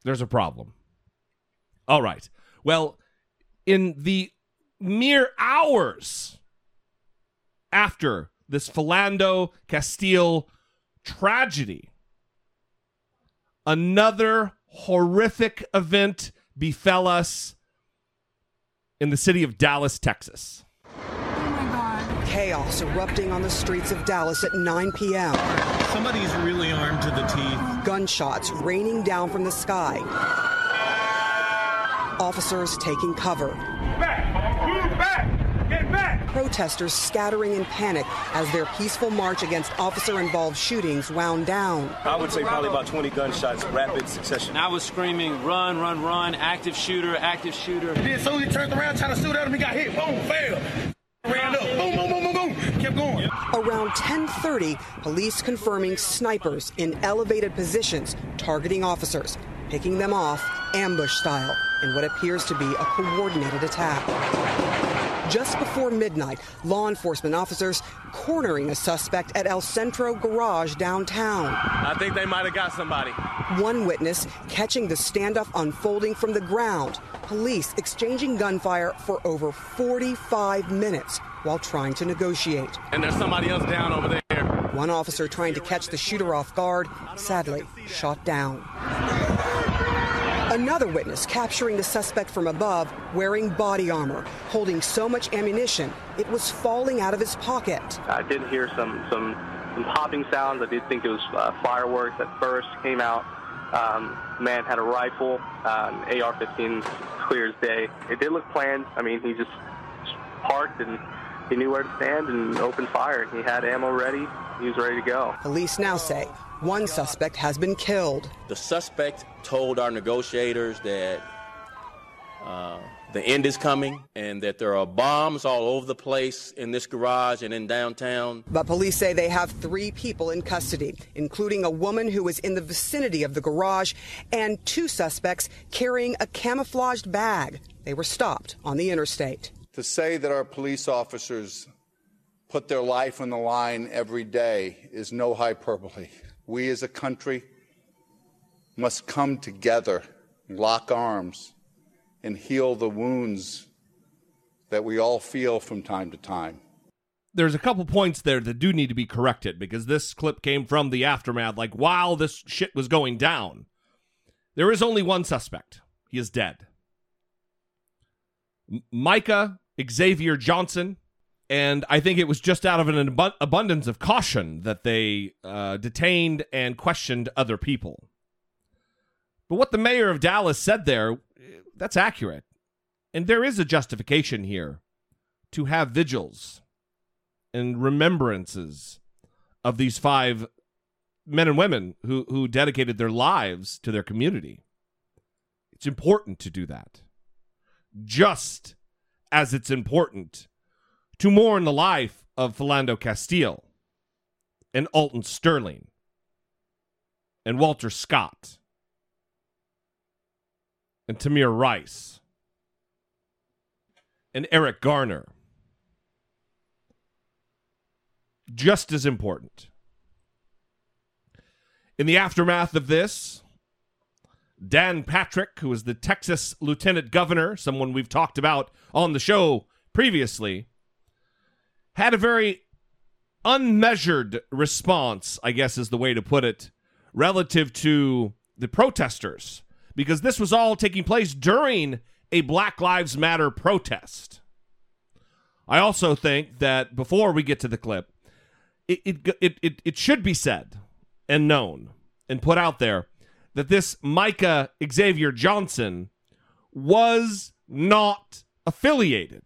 There's a problem. All right. Well, in the mere hours after this Philando Castile tragedy, another horrific event befell us in the city of Dallas, Texas. Chaos erupting on the streets of Dallas at 9 p.m. Somebody's really armed to the teeth. Gunshots raining down from the sky. Officers taking cover. Back! Move back! Get back! Protesters scattering in panic as their peaceful march against officer involved shootings wound down. I would say probably about 20 gunshots, rapid succession. I was screaming, run, run, run, active shooter, active shooter. Then soon he turned around trying to shoot at him, he got hit. Boom, failed. Ran up. Boom, boom, boom, boom, boom. Kept going. Around 10:30, police confirming snipers in elevated positions targeting officers, picking them off ambush style in what appears to be a coordinated attack. Just before midnight, law enforcement officers cornering a suspect at El Centro Garage downtown. I think they might have got somebody. One witness catching the standoff unfolding from the ground. Police exchanging gunfire for over 45 minutes while trying to negotiate. And there's somebody else down over there. One officer trying to catch the shooter off guard, sadly shot down. Another witness capturing the suspect from above wearing body armor, holding so much ammunition it was falling out of his pocket. I did hear some some, some popping sounds. I did think it was uh, fireworks at first. Came out. Um, man had a rifle, um, AR-15, clear as day. It did look planned. I mean, he just parked and he knew where to stand and opened fire. He had ammo ready. He was ready to go. Police now say one suspect has been killed. The suspect told our negotiators that uh, the end is coming and that there are bombs all over the place in this garage and in downtown. But police say they have three people in custody, including a woman who was in the vicinity of the garage and two suspects carrying a camouflaged bag. They were stopped on the interstate. To say that our police officers put their life on the line every day is no hyperbole. We as a country must come together, lock arms, and heal the wounds that we all feel from time to time. There's a couple points there that do need to be corrected because this clip came from the aftermath, like while this shit was going down. There is only one suspect. He is dead. M- Micah Xavier Johnson. And I think it was just out of an abu- abundance of caution that they uh, detained and questioned other people. But what the mayor of Dallas said there, that's accurate. And there is a justification here to have vigils and remembrances of these five men and women who, who dedicated their lives to their community. It's important to do that. Just as it's important to mourn the life of Philando Castile and Alton Sterling and Walter Scott and Tamir Rice and Eric Garner. Just as important. In the aftermath of this, Dan Patrick, who is the Texas lieutenant governor, someone we've talked about on the show previously, had a very unmeasured response, I guess is the way to put it, relative to the protesters, because this was all taking place during a Black Lives Matter protest. I also think that before we get to the clip, it, it, it, it, it should be said and known and put out there that this Micah Xavier Johnson was not affiliated,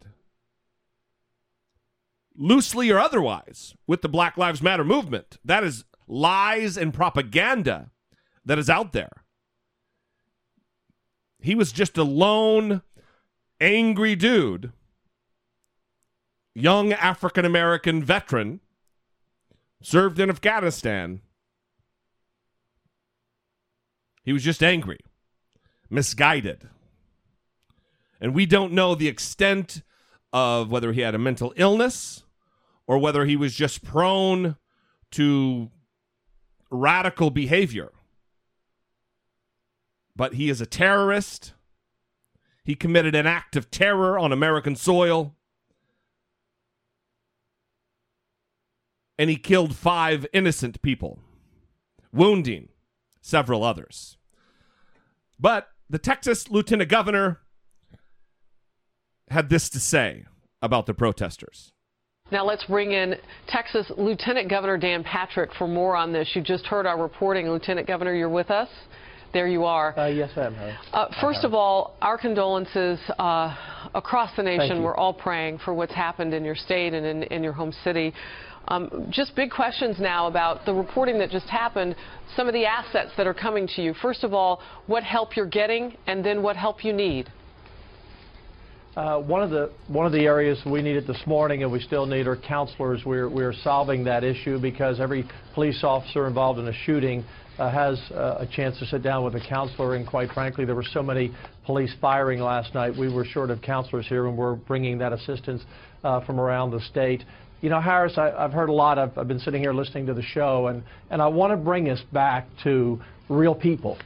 loosely or otherwise, with the Black Lives Matter movement. That is lies and propaganda that is out there. He was just a lone, angry dude, young African American veteran, served in Afghanistan. He was just angry, misguided. And we don't know the extent of whether he had a mental illness or whether he was just prone to radical behavior. But he is a terrorist. He committed an act of terror on American soil. And he killed five innocent people, wounding several others. But the Texas lieutenant governor had this to say about the protesters. Now let's bring in Texas Lieutenant Governor Dan Patrick for more on this. You just heard our reporting. Lieutenant Governor, you're with us. There you are. Uh, yes, I am. Uh, first of all, our condolences uh, across the nation. We're all praying for what's happened in your state and in, in your home city. Um, just big questions now about the reporting that just happened, some of the assets that are coming to you. First of all, what help you're getting, and then what help you need. Uh, one of the one of the areas we needed this morning, and we still need, are counselors. We're we're solving that issue because every police officer involved in a shooting uh, has uh, a chance to sit down with a counselor. And quite frankly, there were so many police firing last night. We were short of counselors here, and we're bringing that assistance uh, from around the state. You know, Harris, I, have heard a lot. I've, I've been sitting here listening to the show, and and I want to bring us back to real people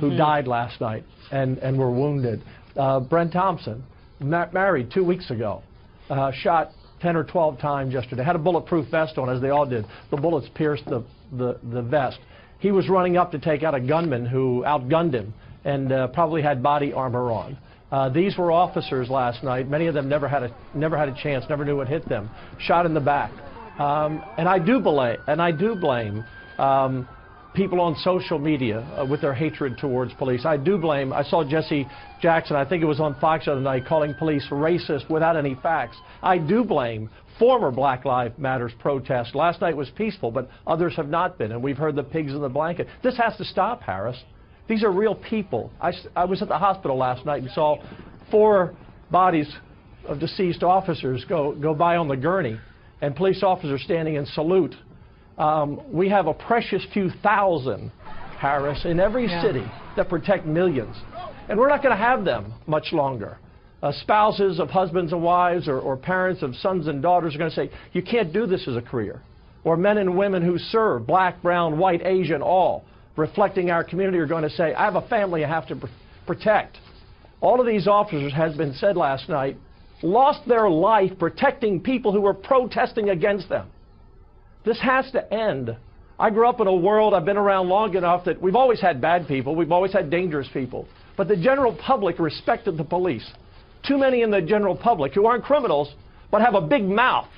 who mm -hmm. died last night and and were wounded. Uh, Brent Thompson married two weeks ago, uh, shot 10 or 12 times yesterday, had a bulletproof vest on, as they all did. The bullets pierced the, the, the vest. He was running up to take out a gunman who outgunned him and uh, probably had body armor on. Uh, these were officers last night. Many of them never had a never had a chance, never knew what hit them. Shot in the back, um, and I do blame and I do blame um, people on social media uh, with their hatred towards police. I do blame, I saw Jesse Jackson, I think it was on Fox the other night, calling police racist without any facts. I do blame former Black Lives Matters protests. Last night was peaceful, but others have not been, and we've heard the pigs in the blanket. This has to stop, Harris. These are real people. I, I was at the hospital last night and saw four bodies of deceased officers go, go by on the gurney, and police officers standing in salute um, we have a precious few thousand, Harris, in every yeah. city that protect millions. And we're not going to have them much longer. Uh, spouses of husbands and wives or, or parents of sons and daughters are going to say, you can't do this as a career. Or men and women who serve, black, brown, white, Asian, all, reflecting our community, are going to say, I have a family I have to pr protect. All of these officers, has been said last night, lost their life protecting people who were protesting against them. This has to end. I grew up in a world, I've been around long enough that we've always had bad people, we've always had dangerous people. But the general public respected the police. Too many in the general public who aren't criminals but have a big mouth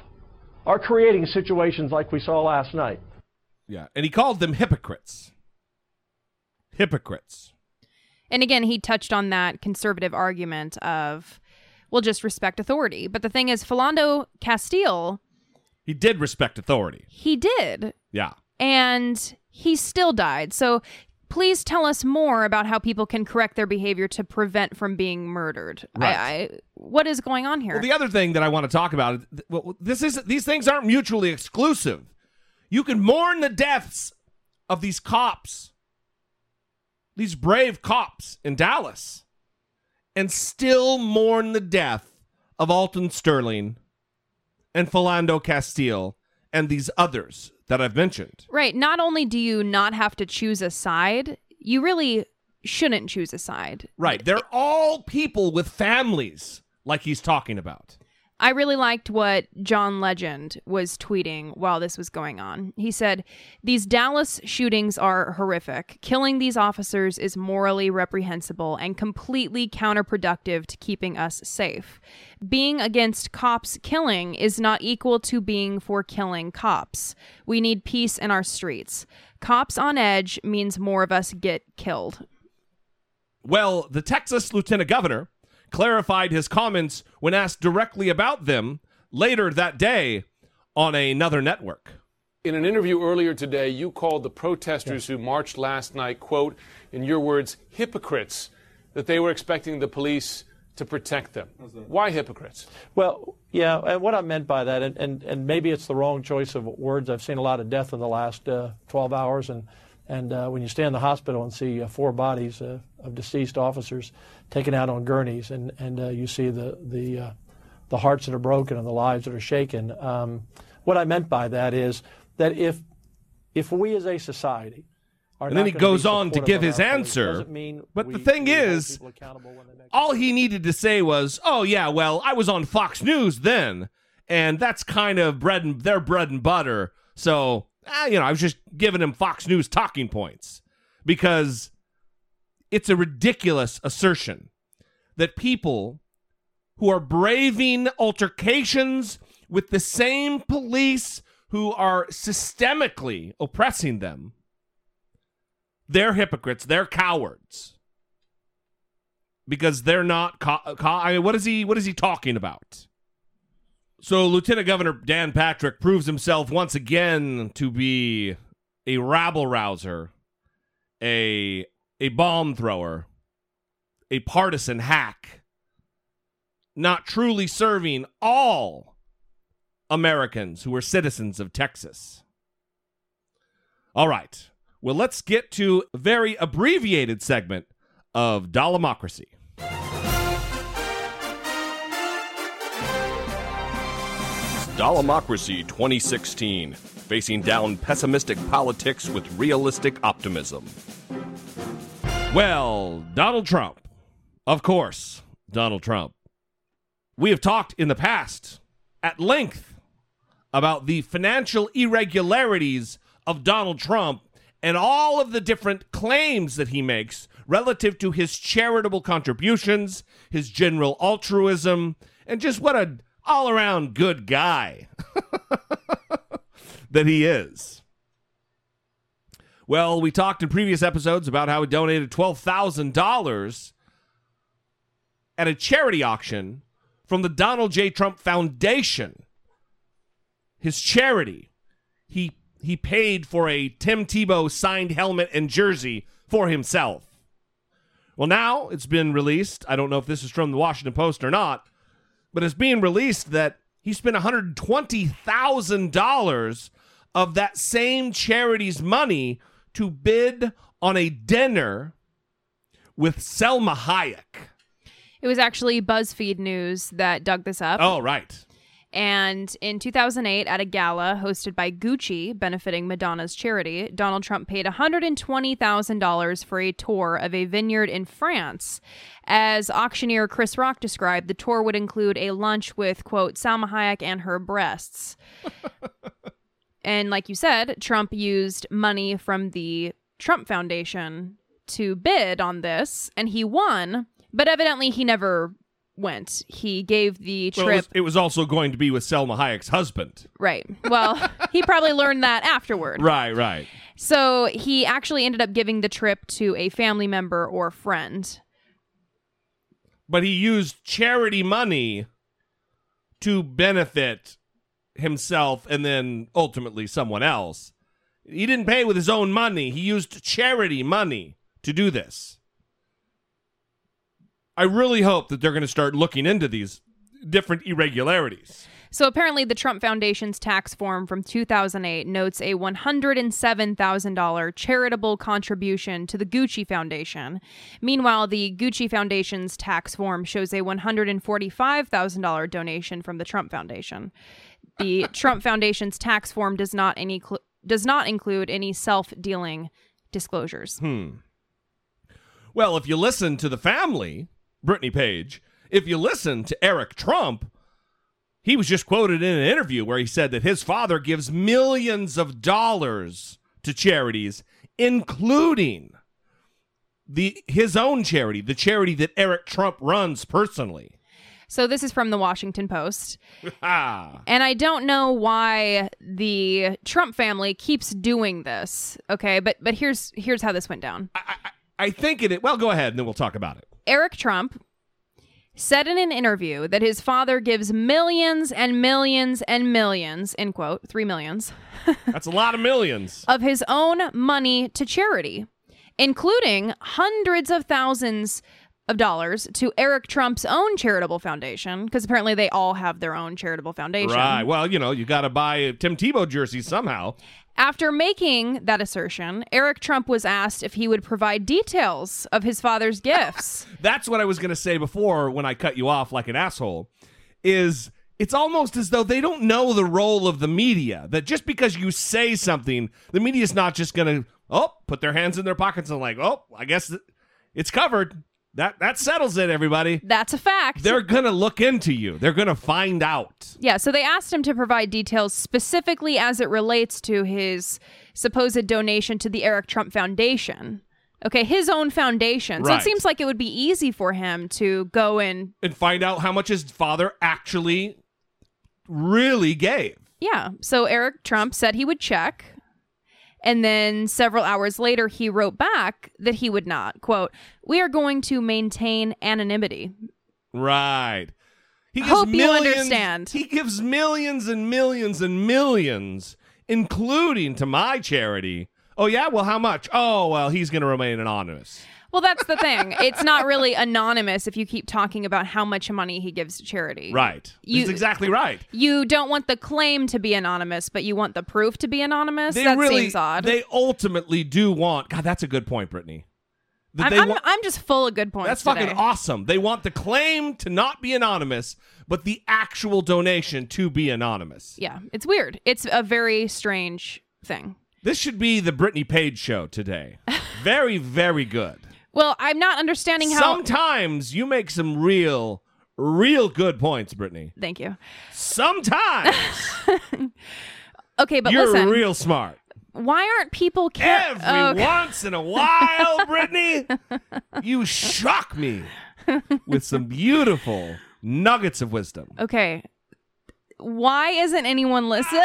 are creating situations like we saw last night. Yeah, and he called them hypocrites. Hypocrites. And again, he touched on that conservative argument of, well, just respect authority. But the thing is, Philando Castile he did respect authority. He did. Yeah. And he still died. So please tell us more about how people can correct their behavior to prevent from being murdered. Right. I, I, what is going on here? Well, the other thing that I want to talk about, well, this is these things aren't mutually exclusive. You can mourn the deaths of these cops, these brave cops in Dallas, and still mourn the death of Alton Sterling and Philando Castile and these others that I've mentioned. Right. Not only do you not have to choose a side, you really shouldn't choose a side. Right. They're all people with families, like he's talking about. I really liked what John Legend was tweeting while this was going on. He said, These Dallas shootings are horrific. Killing these officers is morally reprehensible and completely counterproductive to keeping us safe. Being against cops killing is not equal to being for killing cops. We need peace in our streets. Cops on edge means more of us get killed. Well, the Texas lieutenant governor clarified his comments when asked directly about them later that day on another network. In an interview earlier today, you called the protesters who marched last night, quote, in your words, hypocrites, that they were expecting the police to protect them. Why hypocrites? Well, yeah, and what I meant by that, and, and, and maybe it's the wrong choice of words. I've seen a lot of death in the last uh, 12 hours, and, and uh, when you stay in the hospital and see uh, four bodies uh, of deceased officers taken out on gurneys, and, and uh, you see the, the, uh, the hearts that are broken and the lives that are shaken. Um, what I meant by that is that if, if we as a society and then he goes on to give his answer. But the thing is, all he needed to say was, "Oh yeah, well, I was on Fox News then, and that's kind of bread and their bread and butter." So, ah, you know, I was just giving him Fox News talking points because it's a ridiculous assertion that people who are braving altercations with the same police who are systemically oppressing them they're hypocrites. They're cowards because they're not. Co- co- I mean, what is he? What is he talking about? So, Lieutenant Governor Dan Patrick proves himself once again to be a rabble rouser, a a bomb thrower, a partisan hack, not truly serving all Americans who are citizens of Texas. All right. Well, let's get to a very abbreviated segment of Dollemocracy. Dollemocracy 2016, facing down pessimistic politics with realistic optimism. Well, Donald Trump. Of course, Donald Trump. We have talked in the past at length about the financial irregularities of Donald Trump and all of the different claims that he makes relative to his charitable contributions, his general altruism, and just what an all around good guy that he is. Well, we talked in previous episodes about how he donated $12,000 at a charity auction from the Donald J. Trump Foundation, his charity. He he paid for a Tim Tebow signed helmet and jersey for himself. Well, now it's been released. I don't know if this is from the Washington Post or not, but it's being released that he spent $120,000 of that same charity's money to bid on a dinner with Salma Hayek. It was actually BuzzFeed News that dug this up. Oh, right. And in 2008, at a gala hosted by Gucci benefiting Madonna's charity, Donald Trump paid $120,000 for a tour of a vineyard in France. As auctioneer Chris Rock described, the tour would include a lunch with, quote, Salma Hayek and her breasts. and like you said, Trump used money from the Trump Foundation to bid on this, and he won, but evidently he never went. He gave the trip. Well, it, was, it was also going to be with Salma Hayek's husband. Right. Well, he probably learned that afterward. Right, right. So he actually ended up giving the trip to a family member or friend. But he used charity money to benefit himself and then ultimately someone else. He didn't pay with his own money, he used charity money to do this. I really hope that they're going to start looking into these different irregularities. So apparently, the Trump Foundation's tax form from 2008 notes a $107,000 charitable contribution to the Gucci Foundation. Meanwhile, the Gucci Foundation's tax form shows a $145,000 donation from the Trump Foundation. The Trump Foundation's tax form does not any cl- does not include any self dealing disclosures. Hmm. Well, if you listen to the family, Brittany Page, if you listen to Eric Trump, he was just quoted in an interview where he said that his father gives millions of dollars to charities, including the his own charity, the charity that Eric Trump runs personally. So this is from the Washington Post. And I don't know why the Trump family keeps doing this. Okay, but but here's here's how this went down. I think it. Well, go ahead, and then we'll talk about it. Eric Trump said in an interview that his father gives millions and millions and millions, in quote, three millions, That's a lot of millions. of his own money to charity, including hundreds of thousands of dollars to Eric Trump's own charitable foundation, because apparently they all have their own charitable foundation. Right. Well, you know, you got to buy Tim Tebow jersey somehow. After making that assertion, Eric Trump was asked if he would provide details of his father's gifts. That's what I was going to say before when I cut you off like an asshole. Is it's almost as though they don't know the role of the media. That just because you say something, the media is not just going to oh put their hands in their pockets and like oh I guess it's covered. That that settles it, everybody. That's a fact. They're gonna look into you. They're gonna find out. Yeah, so they asked him to provide details specifically as it relates to his supposed donation to the Eric Trump Foundation. Okay, his own foundation. So Right. it seems like it would be easy for him to go and And find out how much his father actually really gave. yeah. So Eric Trump said he would check. And then several hours later, he wrote back that he would not. Quote, We are going to maintain anonymity. Right. He gives Hope you understand. He gives millions and millions and millions, including to my charity. Oh yeah, well, how much? Oh well, he's going to remain anonymous. Well, that's the thing. it's not really anonymous if you keep talking about how much money he gives to charity. Right. You- That's exactly right. You don't want the claim to be anonymous, but you want the proof to be anonymous. They that really, seems odd. they ultimately do want. God, that's a good point, Brittany. That I'm, they I'm, I'm just full of good points. That's today. fucking awesome. They want the claim to not be anonymous, but the actual donation to be anonymous. Yeah, it's weird. It's a very strange thing. This should be the Brittany Page show today. very, very good. Well, I'm not understanding how. Sometimes you make some real, real good points, Brittany. Thank you. Sometimes Okay, but you're listen. real smart. why aren't people care? Every oh, once in a while, Brittany, you shock me with some beautiful nuggets of wisdom. Okay. Why isn't anyone listen?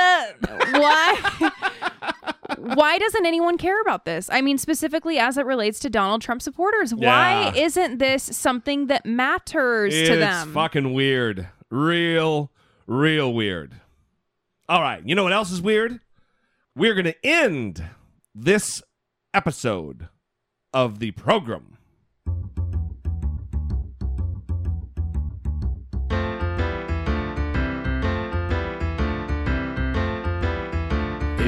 Why? Why doesn't anyone care about this? I mean, specifically as it relates to Donald Trump supporters. Why isn't this something that matters it's to them? That's fucking weird. Real, real weird. All right. You know what else is weird? We're going to end this episode of the program.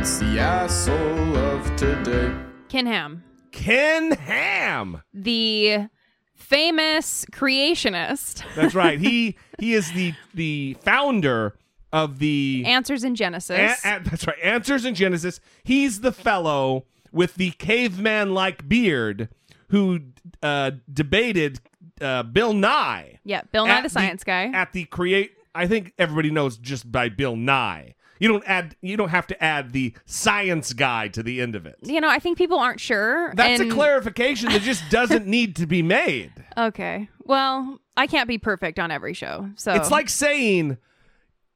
It's the asshole of today. Ken Ham, Ken Ham. the famous creationist, That's right. He he is the the founder of the answers in Genesis. A- a- that's right. Answers in Genesis. He's the fellow with the caveman like beard who uh, debated uh, Bill Nye. yeah, Bill Nye the Science Guy. At the create I think everybody knows just by Bill Nye. You don't add you don't have to add the science guy to the end of it. you know, I think people aren't sure. That's and- a clarification that just doesn't need to be made. Okay. Well, I can't be perfect on every show. So It's like saying,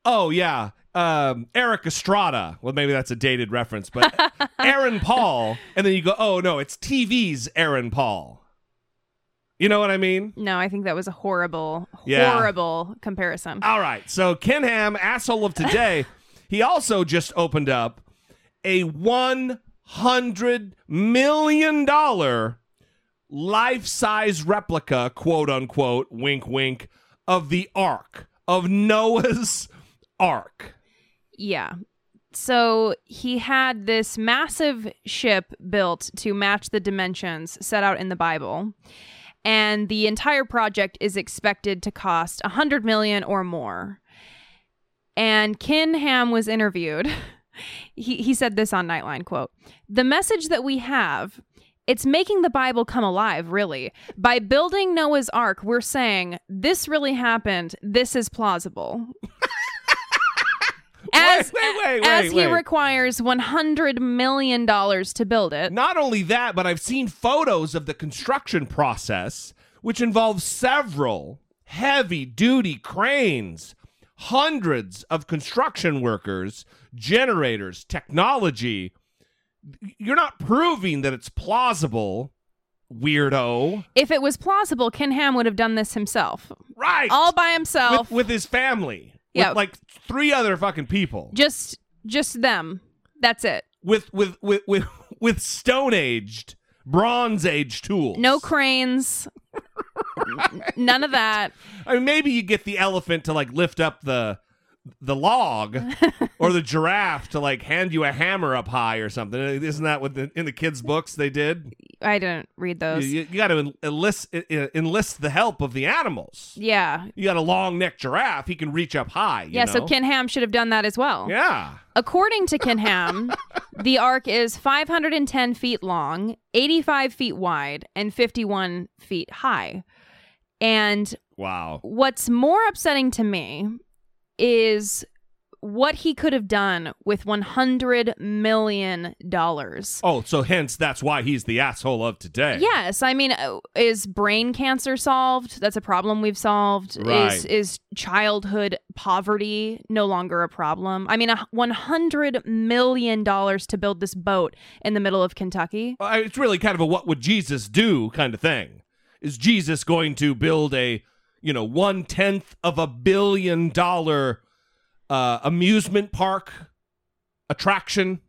"Oh yeah, um, Erik Estrada." Well, maybe that's a dated reference, but Aaron Paul, and then you go, "Oh no, it's TV's Aaron Paul." You know what I mean? No, I think that was a horrible, Yeah. horrible comparison. All right. So Ken Ham, asshole of today, he also just opened up a one hundred million dollar life-size replica, quote unquote, wink wink, of the Ark of Noah's Ark. Yeah. So he had this massive ship built to match the dimensions set out in the Bible. And the entire project is expected to cost a hundred million or more. And Ken Ham was interviewed he, he said this on Nightline quote The message that we have. It's making the Bible come alive, really. By building Noah's Ark, we're saying this really happened. This is plausible. As, wait, wait, as wait, he wait. requires $100 million to build it. Not only that, but I've seen photos of the construction process, which involves several heavy duty cranes, hundreds of construction workers, generators, technology. You're not proving that it's plausible, weirdo. If it was plausible, Ken Ham would have done this himself. Right. All by himself. With, with his family. Yeah. With like three other fucking people. just just them. That's it. With with with with, with stone aged, bronze age tools. No cranes. None of that. I mean, maybe you get the elephant to like lift up the the log, or the giraffe to like hand you a hammer up high or something. Uh, isn't that what the, in the kids' books they did? I didn't read You, those. you, got to enlist enlist the help of the animals. yeah. You got a long necked giraffe; he can reach up high. you Yeah, so? Ken Ham should have done that as well. Yeah. According to Ken Ham, the ark is 510 feet long, 85 feet wide, and 51 feet high. And Wow. what's more upsetting to me is what he could have done with 100 million dollars. Oh, so hence that's why he's the asshole of today. Yes, I mean, uh, is brain cancer solved? That's a problem we've solved. Is Right. is childhood poverty no longer a problem? I mean, a one hundred million dollars to build this boat in the middle of Kentucky. Uh, It's really kind of a what would Jesus do kind of thing. Is Jesus going to build a, you know, one tenth of a billion dollar uh, amusement park attraction?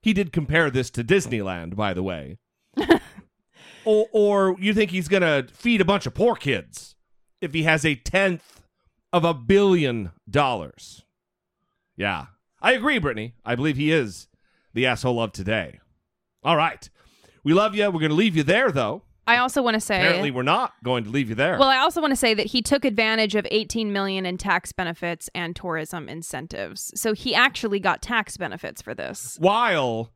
He did compare this to Disneyland, by the way. or, or you think he's going to feed a bunch of poor kids if he has a tenth of a billion dollars? Yeah, I agree, Brittany. I believe he is the asshole of today. All right. We love you. We're going to leave you there, though. I also want to say Apparently, we're not going to leave you there. Well, I also want to say that he took advantage of 18 million in tax benefits and tourism incentives. So he actually got tax benefits for this. While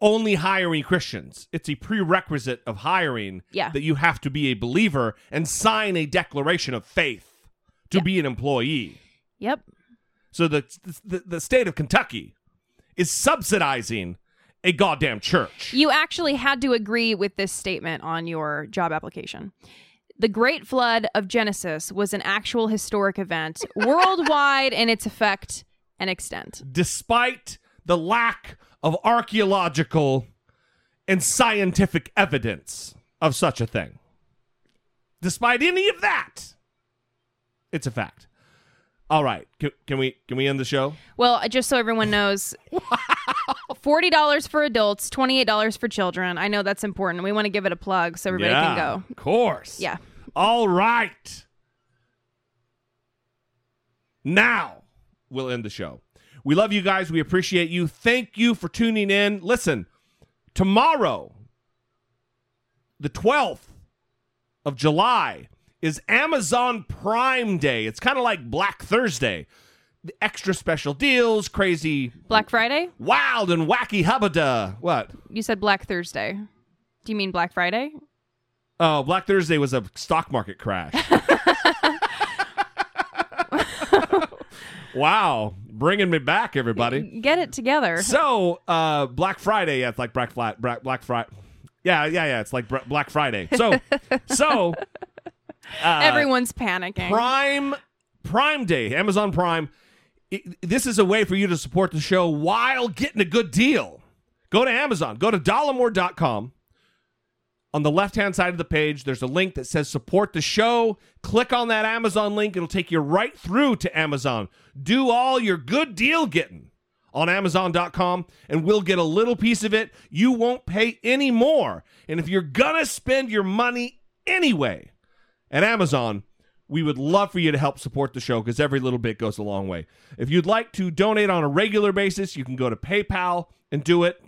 only hiring Christians, it's a prerequisite of hiring Yeah. that you have to be a believer and sign a declaration of faith to be an employee. Yep. So the, the the state of Kentucky is subsidizing a goddamn church. You actually had to agree with this statement on your job application. The Great Flood of Genesis was an actual historic event worldwide in its effect and extent. despite the lack of archaeological and scientific evidence of such a thing. Despite any of that, it's a fact. All right, can, can we can we end the show? Well, uh, just so everyone knows, $40 for adults, $28 for children. I know that's important. We want to give it a plug so everybody yeah, can go. Of course. Yeah. All right. Now we'll end the show. We love you guys. We appreciate you. Thank you for tuning in. Listen, tomorrow, the 12th of July, is Amazon Prime Day. It's kind of like Black Thursday. The extra special deals, crazy, Black Friday? wild, and wacky hubba What? You said Black Thursday. Do you mean Black Friday? Oh, Black Thursday was a stock market crash. wow, bringing me back, everybody. Get it together. So, uh, Black Friday, yeah, it's like Black Flat, Black, Black Friday. Yeah, yeah, yeah, it's like Black Friday. So, so uh, Everyone's panicking. Prime Prime Day, Amazon Prime. This is a way for you to support the show while getting a good deal. Go to Amazon. Go to dollemore.com. On the left hand side of the page, there's a link that says support the show. Click on that Amazon link. It'll take you right through to Amazon. Do all your good deal getting on Amazon.com, and we'll get a little piece of it. You won't pay any more. And if you're going to spend your money anyway at Amazon, we would love for you to help support the show because every little bit goes a long way. If you'd like to donate on a regular basis, you can go to PayPal and do it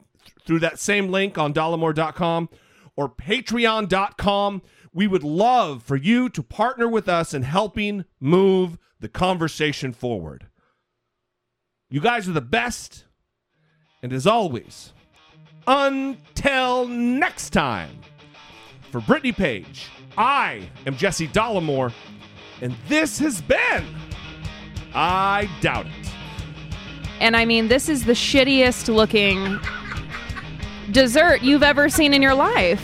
through that same link on dollemore.com or patreon.com. We would love for you to partner with us in helping move the conversation forward. You guys are the best. And as always, until next time, for Brittany Page, I am Jesse Dollemore, and this has been I Doubt It. And I mean, this is the shittiest looking dessert you've ever seen in your life.